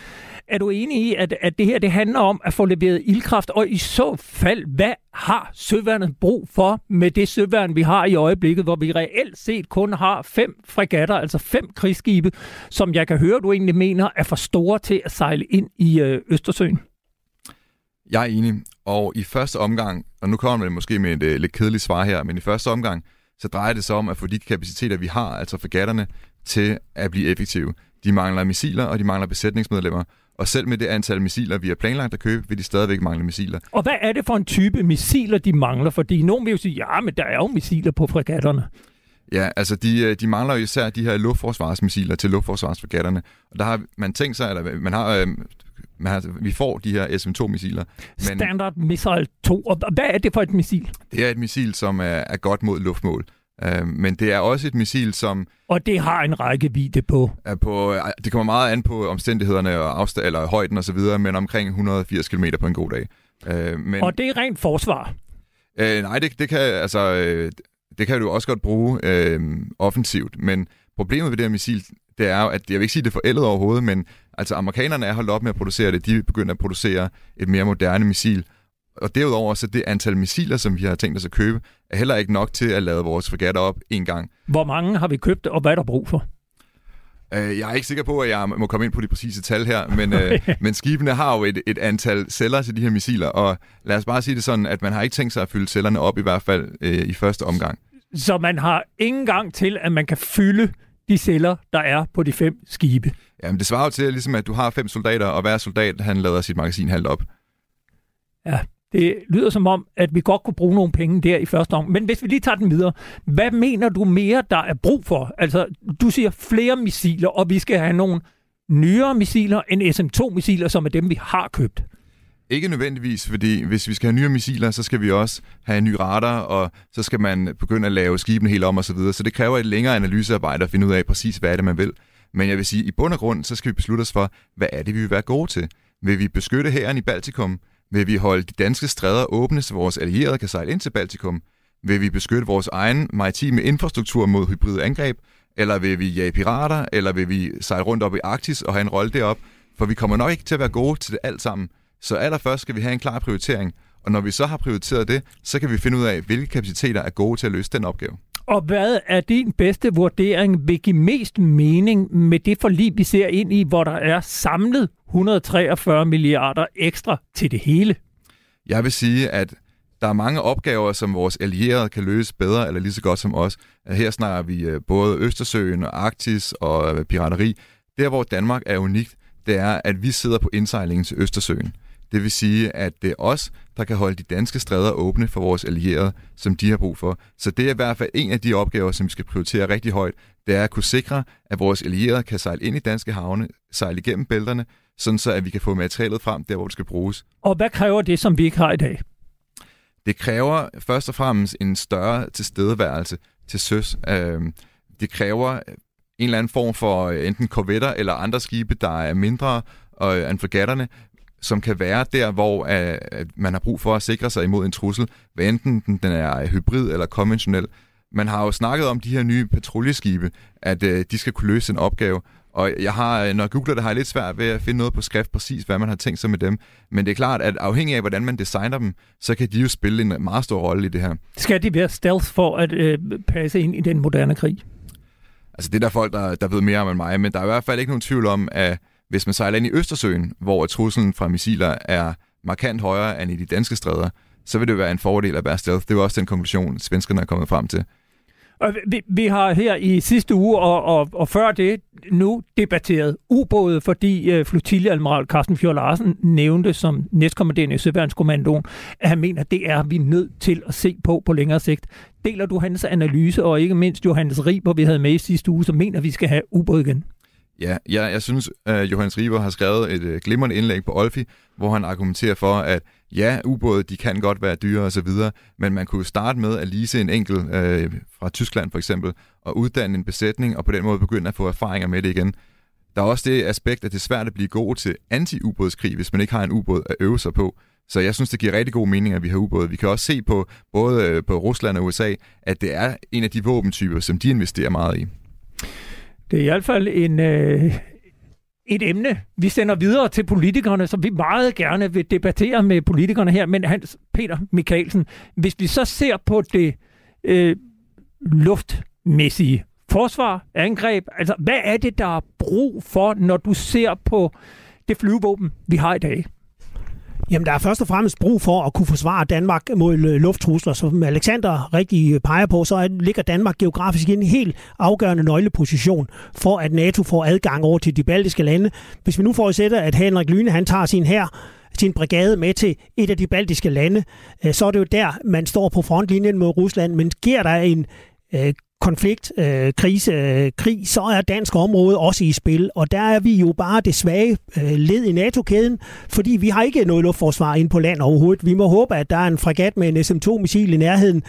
D: Er du enig i, at, at det her det handler om at få leveret ildkraft, og i så fald, hvad har søværnet brug for med det søværn, vi har i øjeblikket, hvor vi reelt set kun har fem fregatter, altså fem krigsskibe, som jeg kan høre, du egentlig mener er for store til at sejle ind i øh, Østersøen?
G: Jeg er enig, og i første omgang, og nu kommer det måske med et øh, lidt kedeligt svar her, men i første omgang, så drejer det sig om at få de kapaciteter, vi har, altså fregatterne, til at blive effektive. De mangler missiler, og de mangler besætningsmedlemmer. Og selv med det antal missiler, vi har planlagt at købe, vil de stadigvæk mangle missiler.
D: Og hvad er det for en type missiler, de mangler? Fordi nogen vil jo sige, ja, men der er jo missiler på fregatterne.
G: Ja, altså de, øh, de mangler jo især de her luftforsvarsmissiler til luftforsvarsfregatterne. Og der har man tænkt sig, eller man har øh, man har, vi får de her SM-2-missiler.
D: Men Standard Missile 2. Og hvad er det for et missil?
G: Det er et missil, som er, er godt mod luftmål. Uh, men det er også et missil, som...
D: Og det har en rækkevidde på?
G: Er på det kommer meget an på omstændighederne og afstand, eller højden og så videre, men omkring 180 km på en god dag.
D: Uh, men, og det er rent forsvar?
G: Uh, nej, det, det kan altså... Uh, det kan du også godt bruge uh, offensivt, men problemet ved det her missil, det er jo, at jeg vil ikke sige, det er forældet overhovedet, men altså amerikanerne er holdt op med at producere det. De begynder at producere et mere moderne missil. Og derudover så det antal missiler, som vi har tænkt os at købe, er heller ikke nok til at lade vores fregatter op en gang.
D: Hvor mange har vi købt, og hvad er der brug for?
G: Øh, jeg er ikke sikker på, at jeg må komme ind på de præcise tal her, men, øh, men skibene har jo et, et antal celler til de her missiler, og lad os bare sige det sådan, at man har ikke tænkt sig at fylde cellerne op i hvert fald øh, i første omgang.
D: Så man har ingen gang til, at man kan fylde de celler, der er på de fem skibe.
G: Jamen, det svarer jo til, ligesom, at du har fem soldater, og hver soldat han lader sit magasin halvt op.
D: Ja, det lyder som om, at vi godt kunne bruge nogle penge der i første omgang. Men hvis vi lige tager den videre, hvad mener du mere, der er brug for? Altså, du siger flere missiler, og vi skal have nogle nyere missiler end SM-2-missiler, som er dem, vi har købt.
G: Ikke nødvendigvis, fordi hvis vi skal have nye missiler, så skal vi også have en ny radar, og så skal man begynde at lave skibene helt om og så videre. Så det kræver et længere analysearbejde at finde ud af præcis, hvad er det, man vil. Men jeg vil sige, at i bund og grund, så skal vi beslutte os for, hvad er det, vi vil være gode til. Vil vi beskytte hæren i Baltikum? Vil vi holde de danske stræder åbne, så vores allierede kan sejle ind til Baltikum? Vil vi beskytte vores egen maritime infrastruktur mod hybride angreb? eller vil vi jage pirater, eller vil vi sejle rundt op i Arktis og have en rolle derop? For vi kommer nok ikke til at være gode til det alt sammen. Så allerførst skal vi have en klar prioritering, og når vi så har prioriteret det, så kan vi finde ud af, hvilke kapaciteter er gode til at løse den opgave.
D: Og hvad er din bedste vurdering vil give mest mening med det forlig, vi ser ind i, hvor der er samlet 143 milliarder ekstra til det hele?
G: Jeg vil sige, at der er mange opgaver, som vores allierede kan løse bedre eller lige så godt som os. Her snakker vi øh, både Østersøen og Arktis og øh, pirateri. Der, hvor Danmark er unikt, det er, at vi sidder på indsejlingen til Østersøen. Det vil sige, at det er os, der kan holde de danske stræder åbne for vores allierede, som de har brug for. Så det er i hvert fald en af de opgaver, som vi skal prioritere rigtig højt. Det er at kunne sikre, at vores allierede kan sejle ind i danske havne, sejle igennem bælterne, sådan så at vi kan få materialet frem der, hvor det skal bruges.
D: Og hvad kræver det, som vi ikke har i dag?
G: Det kræver først og fremmest en større tilstedeværelse til søs. Øhm, det kræver en eller anden form for øh, enten korvetter eller andre skibe, der er mindre øh, end fregatterne, som kan være der, hvor uh, man har brug for at sikre sig imod en trussel, hvad enten den, er hybrid eller konventionel. Man har jo snakket om de her nye patruljeskibe, at uh, de skal kunne løse en opgave, og jeg har, når jeg googler det, har jeg lidt svært ved at finde noget på skrift præcis, hvad man har tænkt sig med dem. Men det er klart, at afhængig af, hvordan man designer dem, så kan de jo spille en meget stor rolle i det her.
D: Skal de være stealth for at øh, passe ind i den moderne krig?
G: Altså det er der folk, der, der ved mere om end mig, men der er i hvert fald ikke nogen tvivl om, at hvis man sejler ind i Østersøen, hvor truslen fra missiler er markant højere end i de danske stræder, så vil det være en fordel at være stealth. Det var også den konklusion, svenskerne er kommet frem til.
D: Og vi, vi har her i sidste uge og, og, og før det nu debatteret ubåde, fordi øh, flotilleadmiral Carsten Fjord Larsen nævnte som næstkommanderende i Søværnskommandoen, at han mener, at det er vi nødt til at se på på længere sigt. Deler du hans analyse, og ikke mindst Johannes Riber, vi havde med i sidste uge, som mener, at vi skal have ubåd igen?
G: Ja, ja jeg synes, at Johannes Riber har skrevet et øh, glimrende indlæg på Olfi, hvor han argumenterer for, at ja, ubåde, de kan godt være dyre og så videre, men man kunne starte med at lease en enkelt øh, fra Tyskland for eksempel, og uddanne en besætning, og på den måde begynde at få erfaringer med det igen. Der er også det aspekt, at det er svært at blive god til anti-ubådskrig, hvis man ikke har en ubåd at øve sig på. Så jeg synes, det giver rigtig god mening, at vi har ubåde. Vi kan også se på både øh, på Rusland og USA, at det er en af de våbentyper, som de investerer meget i.
D: Det er i hvert fald en, øh, et emne, vi sender videre til politikerne, som vi meget gerne vil debattere med politikerne her. Men Hans Peter Mikkelsen, hvis vi så ser på det øh, luftmæssige forsvar, angreb, altså hvad er det, der er brug for, når du ser på det flyvevåben, vi har i dag?
H: Jamen, der er først og fremmest brug for at kunne forsvare Danmark mod lufttrusler. Som Alexander rigtig peger på, så ligger Danmark geografisk i en helt afgørende nøgleposition for, at NATO får adgang over til de baltiske lande. Hvis vi nu forudsætter, at Henrik Lyne han tager sin her sin brigade med til et af de baltiske lande, øh, så er det jo der, man står på frontlinjen mod Rusland. Men sker der en øh, konflikt, øh, krise, øh, krig, så er dansk område også i spil. Og der er vi jo bare det svage øh, led i NATO-kæden, fordi vi har ikke noget luftforsvar ind på land overhovedet. Vi må håbe, at der er en fregat med en SM-2-missil i nærheden,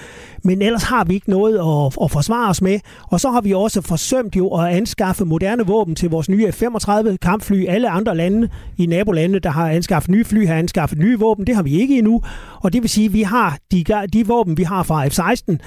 H: men ellers har vi ikke noget at, at forsvare os med. Og så har vi også forsømt jo at anskaffe moderne våben til vores nye F-35 kampfly. Alle andre lande i nabolandene, der har anskaffet nye fly, har anskaffet nye våben. Det har vi ikke endnu. Og det vil sige, at vi har de, de våben, vi har fra F-16,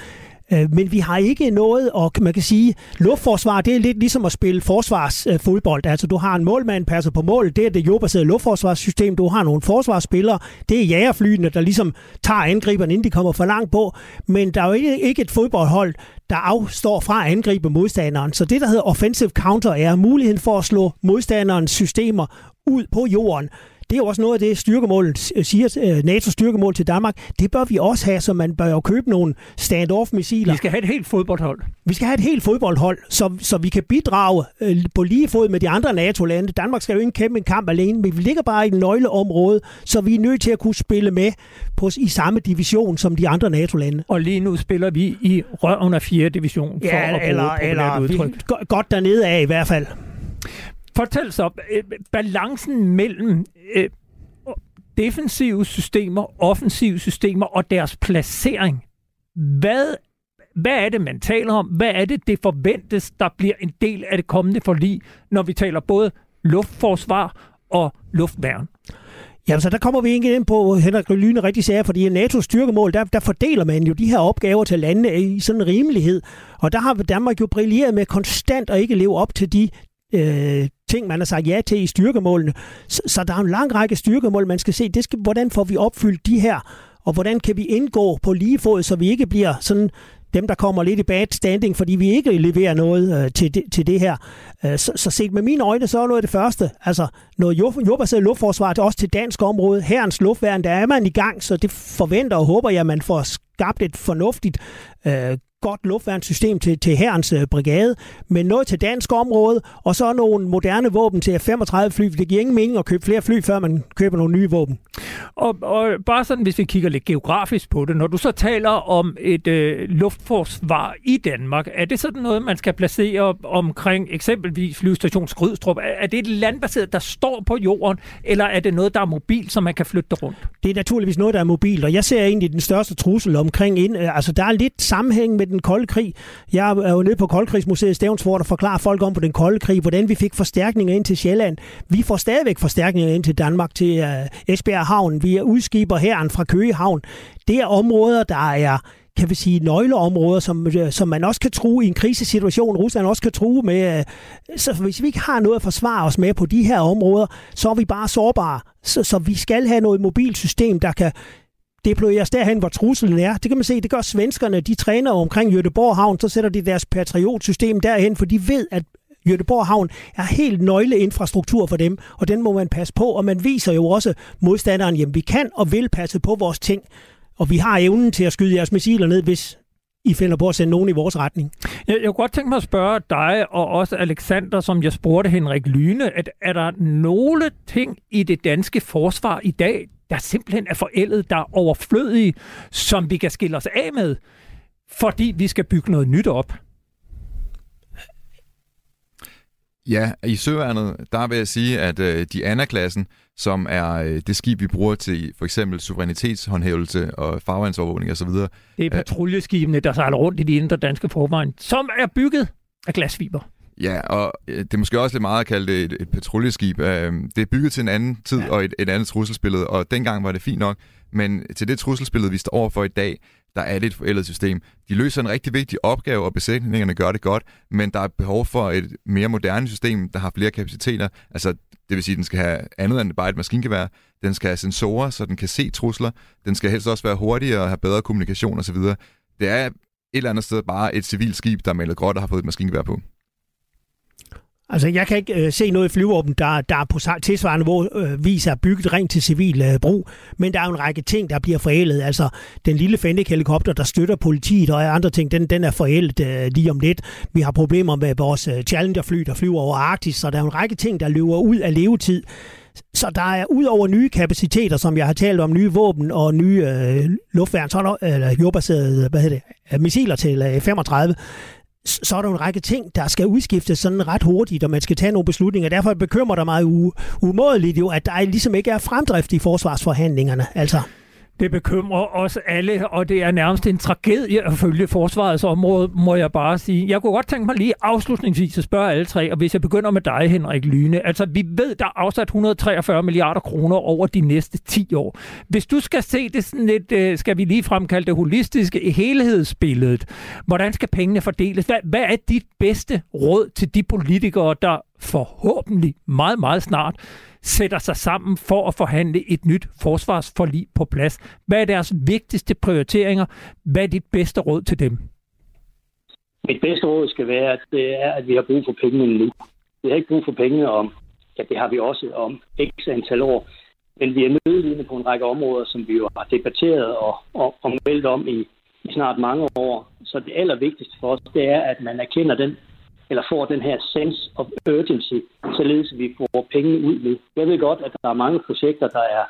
H: Øh, men vi har ikke noget, og man kan sige, luftforsvar, det er lidt ligesom at spille forsvarsfodbold. Øh, altså, du har en målmand, passer på mål, det er det jordbaserede luftforsvarssystem. Du har nogle forsvarsspillere, det er jægerflyene, der ligesom tager angriberne, inden de kommer for langt på. Men der er jo ikke et fodboldhold, der afstår fra at angribe modstanderen. Så det, der hedder offensive counter, er muligheden for at slå modstanderens systemer ud på jorden. Det er jo også noget af det, styrkemålet øh, siger, øh, NATO styrkemål til Danmark. Det bør vi også have, så man bør jo købe nogle stand-off-missiler.
D: Vi skal have et helt fodboldhold.
H: Vi skal have et helt fodboldhold, så, så vi kan bidrage øh, på lige fod med de andre NATO-lande. Danmark skal jo ikke kæmpe en kamp alene, men vi ligger bare i et nøgleområde, så vi er nødt til at kunne spille med på, i samme division som de andre NATO-lande.
D: Og lige nu spiller vi i røven af 4. division, for
H: ja,
D: at
H: eller,
D: bruge
H: eller
D: udtryk.
H: Vi, godt dernede af i hvert fald.
D: Fortæl så, øh, balancen mellem øh, defensive systemer, offensive systemer og deres placering. Hvad, hvad er det, man taler om? Hvad er det, det forventes, der bliver en del af det kommende forlig, når vi taler både luftforsvar og luftværn?
H: Jamen, så der kommer vi ikke ind på, Henrik Lyne rigtig sagde, fordi i NATO's styrkemål, der, der fordeler man jo de her opgaver til landene i sådan en rimelighed. Og der har Danmark jo brilleret med konstant at ikke leve op til de øh, ting, man har sagt ja til i styrkemålene. Så, så der er en lang række styrkemål, man skal se, det skal, hvordan får vi opfyldt de her, og hvordan kan vi indgå på lige fod, så vi ikke bliver sådan dem, der kommer lidt i bad standing, fordi vi ikke leverer noget øh, til, det, til det her. Øh, så, så set med mine øjne, så er noget af det første. Altså noget jordbaseret luftforsvar, det er også til dansk område. Herrens luftværn, der er man i gang, så det forventer og håber jeg, at man får skabt et fornuftigt øh, godt luftværnssystem til, til herrens øh, brigade, men noget til dansk område, og så nogle moderne våben til F-35 fly. Det giver ingen mening at købe flere fly, før man køber nogle nye våben.
D: Og, og bare sådan, hvis vi kigger lidt geografisk på det, når du så taler om et øh, luftforsvar i Danmark, er det sådan noget, man skal placere omkring eksempelvis flyvestation Skrydstrup? Er det et landbaseret, der står på jorden, eller er det noget, der er mobilt, som man kan flytte rundt?
H: Det er naturligvis noget, der er mobilt, og jeg ser egentlig den største trussel omkring ind. Altså, der er lidt sammenhæng med den kolde krig. Jeg er jo nede på Koldkrigsmuseet i Stævnsfort og forklarer folk om på den kolde krig, hvordan vi fik forstærkninger ind til Sjælland. Vi får stadigvæk forstærkninger ind til Danmark, til uh, Esbjerg Havn. Vi er udskiber herren fra Køge Havn. Det er områder, der er kan vi sige, nøgleområder, som, øh, som man også kan tro i en krisesituation, Rusland også kan tro med. Øh, så hvis vi ikke har noget at forsvare os med på de her områder, så er vi bare sårbare. Så, så vi skal have noget mobilt system, der kan deployeres derhen, hvor truslen er. Det kan man se, det gør svenskerne. De træner omkring Jødeborg Havn, så sætter de deres patriotsystem derhen, for de ved, at Jødeborg Havn er helt nøgleinfrastruktur for dem, og den må man passe på, og man viser jo også modstanderen, jamen vi kan og vil passe på vores ting, og vi har evnen til at skyde jeres missiler ned, hvis i finder på at sende nogen i vores retning.
D: Jeg, jeg kunne godt tænke mig at spørge dig, og også Alexander, som jeg spurgte Henrik Lyne, at er der nogle ting i det danske forsvar i dag, der simpelthen er forældet, der er overflødige, som vi kan skille os af med, fordi vi skal bygge noget nyt op?
G: Ja, i søværnet, der vil jeg sige, at øh, de Anna-klassen, som er øh, det skib, vi bruger til for eksempel suverænitetshåndhævelse og farvandsovervågning osv. Det
D: er patruljeskibene, der sejler rundt i de indre danske forvejen, som er bygget af glasfiber.
G: Ja, og øh, det er måske også lidt meget at kalde det et, et patruljeskib. Øh, det er bygget til en anden tid ja. og et, et andet trusselsbillede, og dengang var det fint nok. Men til det trusselsbillede, vi står overfor i dag, der er det et forældet system. De løser en rigtig vigtig opgave, og besætningerne gør det godt, men der er behov for et mere moderne system, der har flere kapaciteter. Altså, det vil sige, at den skal have andet end bare et maskingevær. Den skal have sensorer, så den kan se trusler. Den skal helst også være hurtigere og have bedre kommunikation osv. Det er et eller andet sted bare et civilt skib, der er malet gråt og har fået et maskingevær på.
H: Altså, jeg kan ikke øh, se noget i flyvåben, der, der på tilsvarende niveau øh, viser bygget rent til civil øh, brug, men der er jo en række ting, der bliver forældet. Altså, den lille Fendek-helikopter, der støtter politiet og andre ting, den, den er forældet øh, lige om lidt. Vi har problemer med vores øh, Challenger-fly, der flyver over Arktis, så der er jo en række ting, der løber ud af levetid. Så der er ud over nye kapaciteter, som jeg har talt om, nye våben og nye øh, luftværn, så er der, eller jordbaserede hvad hedder det, missiler til øh, 35, så er der en række ting, der skal udskiftes sådan ret hurtigt, og man skal tage nogle beslutninger. Derfor bekymrer det mig umådeligt jo, at der ligesom ikke er fremdrift i forsvarsforhandlingerne. Altså.
D: Det bekymrer os alle, og det er nærmest en tragedie at følge forsvarets område, må jeg bare sige. Jeg kunne godt tænke mig lige afslutningsvis at spørge alle tre, og hvis jeg begynder med dig, Henrik Lyne. Altså, vi ved, der er afsat 143 milliarder kroner over de næste 10 år. Hvis du skal se det sådan lidt, øh, skal vi lige fremkalde det holistiske helhedsbilledet, hvordan skal pengene fordeles? Hvad, hvad er dit bedste råd til de politikere, der forhåbentlig meget, meget snart sætter sig sammen for at forhandle et nyt forsvarsforlig på plads. Hvad er deres vigtigste prioriteringer? Hvad er dit bedste råd til dem?
F: Mit bedste råd skal være, at det er, at vi har brug for pengene nu. Vi har ikke brug for pengene om, ja, det har vi også om x antal år, men vi er nødlidende på en række områder, som vi jo har debatteret og, og, og meldt om i, i snart mange år. Så det allervigtigste for os, det er, at man erkender den eller får den her sense of urgency, således at vi får penge ud nu. Jeg ved godt, at der er mange projekter, der er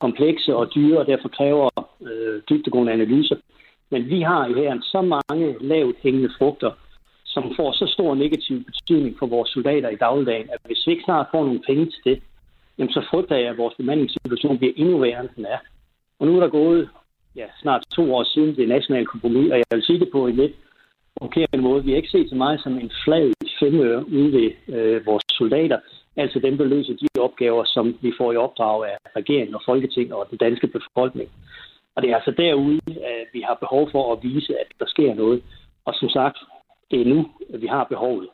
F: komplekse og dyre, og derfor kræver øh, dybtegående analyser. Men vi har i her så mange lavt hængende frugter, som får så stor negativ betydning for vores soldater i dagligdagen, at hvis vi ikke snart får nogle penge til det, jamen så frygter jeg, at vores bemandingssituation bliver endnu værre, end den er. Og nu er der gået ja, snart to år siden det nationale kompromis, og jeg vil sige det på en lidt provokerende måde. Vi har ikke set så meget som en flad femøre ude ved øh, vores soldater. Altså dem, der løser de opgaver, som vi får i opdrag af regeringen og Folketinget og den danske befolkning. Og det er altså derude, at vi har behov for at vise, at der sker noget. Og som sagt, det er nu, at vi har behovet.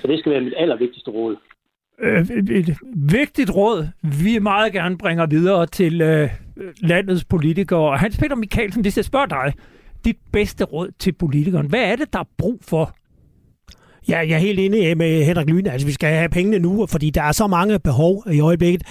F: Så det skal være mit allervigtigste råd.
D: Øh, et vigtigt råd, vi meget gerne bringer videre til øh, landets politikere. Hans Peter Mikkelsen, hvis jeg spørger dig, dit bedste råd til politikeren, hvad er det, der er brug for?
H: Ja, jeg er helt enig eh, med Henrik Lyne. Altså, vi skal have pengene nu, fordi der er så mange behov i øjeblikket.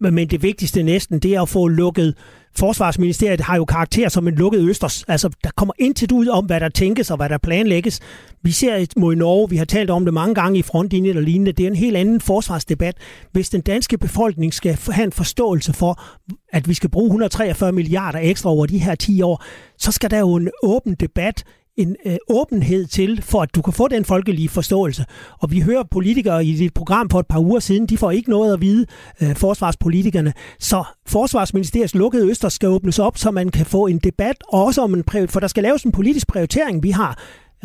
H: Men det vigtigste næsten, det er at få lukket Forsvarsministeriet har jo karakter som en lukket østers. Altså, der kommer intet ud om, hvad der tænkes og hvad der planlægges. Vi ser mod Norge, vi har talt om det mange gange i frontlinjen og lignende. Det er en helt anden forsvarsdebat. Hvis den danske befolkning skal have en forståelse for, at vi skal bruge 143 milliarder ekstra over de her 10 år, så skal der jo en åben debat en øh, åbenhed til, for at du kan få den folkelige forståelse. Og vi hører politikere i dit program for et par uger siden, de får ikke noget at vide, øh, forsvarspolitikerne. Så Forsvarsministeriets lukkede øster skal åbnes op, så man kan få en debat, også om en for der skal laves en politisk prioritering. Vi har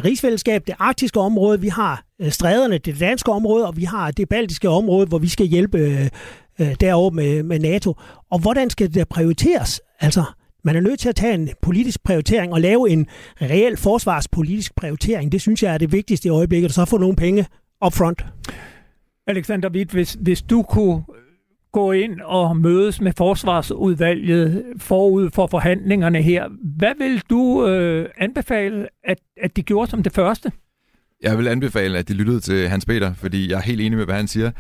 H: rigsfællesskab, det arktiske område, vi har øh, stræderne, det danske område, og vi har det baltiske område, hvor vi skal hjælpe øh, øh derovre med, med NATO. Og hvordan skal det prioriteres? Altså, man er nødt til at tage en politisk prioritering og lave en reel forsvarspolitisk prioritering. Det synes jeg er det vigtigste i øjeblikket, og så få nogle penge up front.
D: Alexander Witt, hvis, hvis du kunne gå ind og mødes med forsvarsudvalget forud for forhandlingerne her, hvad vil du øh, anbefale, at, at de gjorde som det første?
G: Jeg vil anbefale, at de lyttede til Hans Peter, fordi jeg er helt enig med, hvad han siger.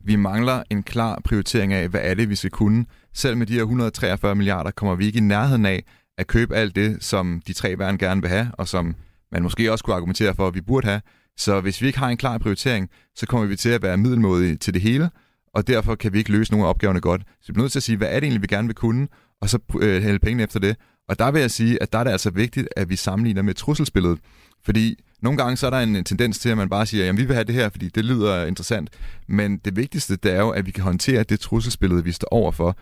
G: Vi mangler en klar prioritering af, hvad er det, vi skal kunne. Selv med de her 143 milliarder kommer vi ikke i nærheden af at købe alt det, som de tre værn gerne vil have, og som man måske også kunne argumentere for, at vi burde have. Så hvis vi ikke har en klar prioritering, så kommer vi til at være middelmodige til det hele, og derfor kan vi ikke løse nogle af opgaverne godt. Så vi er nødt til at sige, hvad er det egentlig, vi gerne vil kunne, og så øh, hælde pengene efter det. Og der vil jeg sige, at der er det altså vigtigt, at vi sammenligner med trusselsbilledet. Fordi nogle gange så er der en tendens til, at man bare siger, at vi vil have det her, fordi det lyder interessant. Men det vigtigste, det er jo, at vi kan håndtere det trusselsbillede, vi står overfor.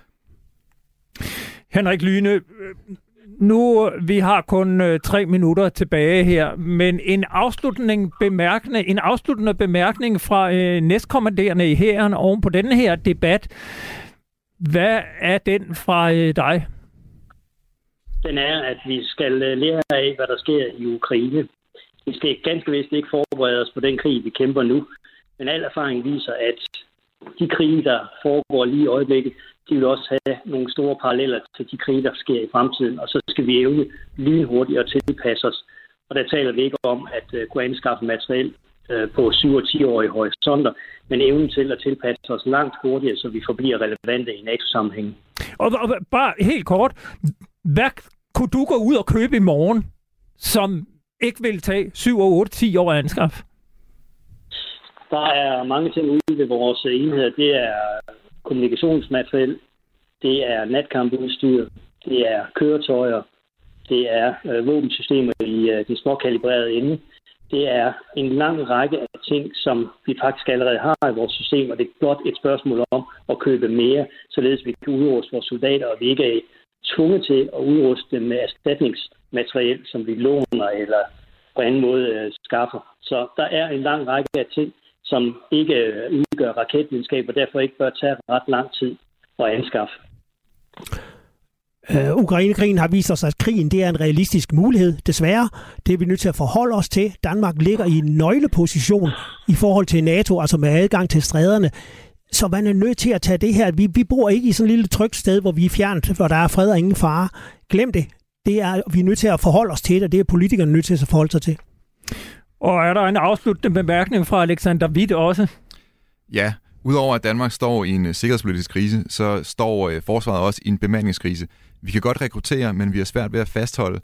D: Henrik Lyne, nu vi har kun øh, tre minutter tilbage her, men en afslutning bemærkende, en afsluttende bemærkning fra øh, næstkommanderende i hæren oven på denne her debat. Hvad er den fra øh, dig?
F: Den er, at vi skal øh, lære af, hvad der sker i Ukraine. Vi skal ganske vist ikke forberede os på den krig, vi kæmper nu. Men al erfaring viser, at de krige, der foregår lige i øjeblikket, de vil også have nogle store paralleller til de krige, der sker i fremtiden. Og så skal vi evne lynhurtigt at tilpasse os. Og der taler vi ikke om at uh, kunne anskaffe materiel uh, på 7- og 10-årige horisonter, men evnen til at tilpasse os langt hurtigere, så vi forbliver relevante i NATO-sammenhæng.
D: Og, og bare helt kort, hvad kunne du gå ud og købe i morgen, som ikke vil tage 7, 8, 10 år at anskaffe?
F: Der er mange ting ude ved vores enheder. Det er kommunikationsmateriel, det er natkampudstyr, det er køretøjer, det er øh, våbensystemer i øh, den småkalibrerede ende. Det er en lang række af ting, som vi faktisk allerede har i vores system, og det er blot et spørgsmål om at købe mere, således vi kan udruste vores soldater, og vi ikke er tvunget til at udruste dem med erstatningsmateriel, som vi låner eller på anden måde øh, skaffer. Så der er en lang række af ting, som ikke udgør raketvidenskab, og derfor ikke bør tage ret lang tid at anskaffe.
H: Uh, Ukrainekrigen har vist os, at krigen det er en realistisk mulighed. Desværre, det er vi nødt til at forholde os til. Danmark ligger i en nøgleposition i forhold til NATO, altså med adgang til stræderne. Så man er nødt til at tage det her. Vi, vi bor ikke i sådan et lille trygt sted, hvor vi er fjernt, hvor der er fred og ingen fare. Glem det. Det er vi er nødt til at forholde os til, og det er politikerne nødt til at forholde sig til.
D: Og er der en afsluttende bemærkning fra Alexander Witt også?
G: Ja, udover at Danmark står i en øh, sikkerhedspolitisk krise, så står øh, forsvaret også i en bemandingskrise. Vi kan godt rekruttere, men vi har svært ved at fastholde,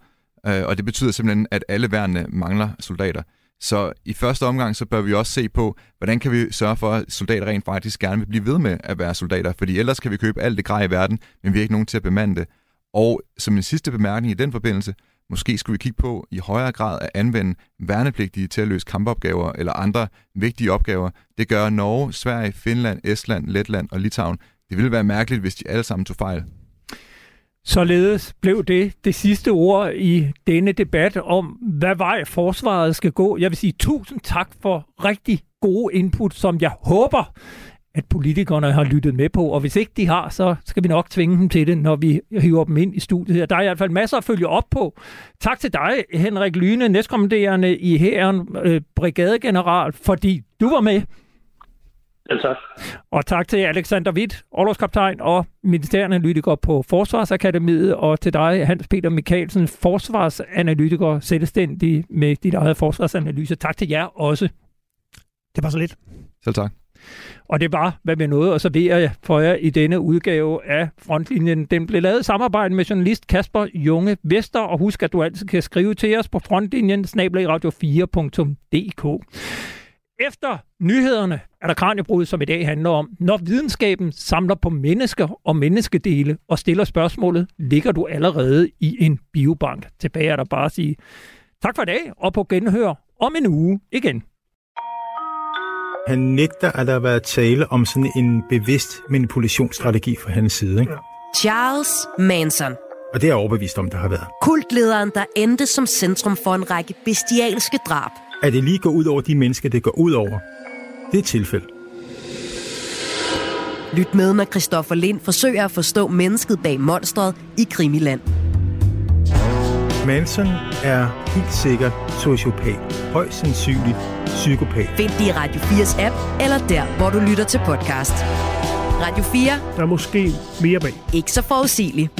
G: øh, og det betyder simpelthen, at alle værnene mangler soldater. Så i første omgang, så bør vi også se på, hvordan kan vi sørge for, at soldater rent faktisk gerne vil blive ved med at være soldater, fordi ellers kan vi købe alt det grej i verden, men vi har ikke nogen til at bemande det. Og som en sidste bemærkning i den forbindelse, Måske skulle vi kigge på i højere grad at anvende værnepligtige til at løse kampopgaver eller andre vigtige opgaver. Det gør Norge, Sverige, Finland, Estland, Letland og Litauen. Det ville være mærkeligt, hvis de alle sammen tog fejl.
D: Således blev det det sidste ord i denne debat om, hvad vej forsvaret skal gå. Jeg vil sige tusind tak for rigtig gode input, som jeg håber at politikerne har lyttet med på, og hvis ikke de har, så skal vi nok tvinge dem til det, når vi hiver dem ind i studiet her. Der er i hvert fald masser at følge op på. Tak til dig, Henrik Lyne, næstkommanderende i hæren, øh, brigadegeneral, fordi du var med.
F: Ja, tak.
D: Og tak til Alexander Witt, overlovskaptajn og ministerianalytiker på Forsvarsakademiet, og til dig, Hans Peter Mikkelsen, forsvarsanalytiker, selvstændig med dit eget forsvarsanalyse. Tak til jer også.
H: Det var så lidt.
G: Selv tak.
D: Og det var, hvad vi nåede at servere for jer i denne udgave af Frontlinjen. Den blev lavet i samarbejde med journalist Kasper Junge Vester, og husk, at du altid kan skrive til os på frontlinjen radio4.dk. Efter nyhederne er der Kranjebrud, som i dag handler om, når videnskaben samler på mennesker og menneskedele og stiller spørgsmålet, ligger du allerede i en biobank? Tilbage er der bare at sige tak for i dag, og på genhør om en uge igen.
J: Han nægter, at der har været tale om sådan en bevidst manipulationsstrategi fra hans side. Ikke?
B: Charles Manson.
J: Og det er jeg overbevist om, der har været.
B: Kultlederen, der endte som centrum for en række bestialske drab.
J: At det lige går ud over de mennesker, det går ud over, det er et tilfælde.
B: Lyt med, når Christoffer Lind forsøger at forstå mennesket bag monstret i Krimiland.
J: Manson er helt sikkert sociopat. Højst sandsynligt psykopat.
B: Find det i Radio 4's app, eller der, hvor du lytter til podcast. Radio 4.
H: Der er måske mere bag.
B: Ikke så forudsigeligt.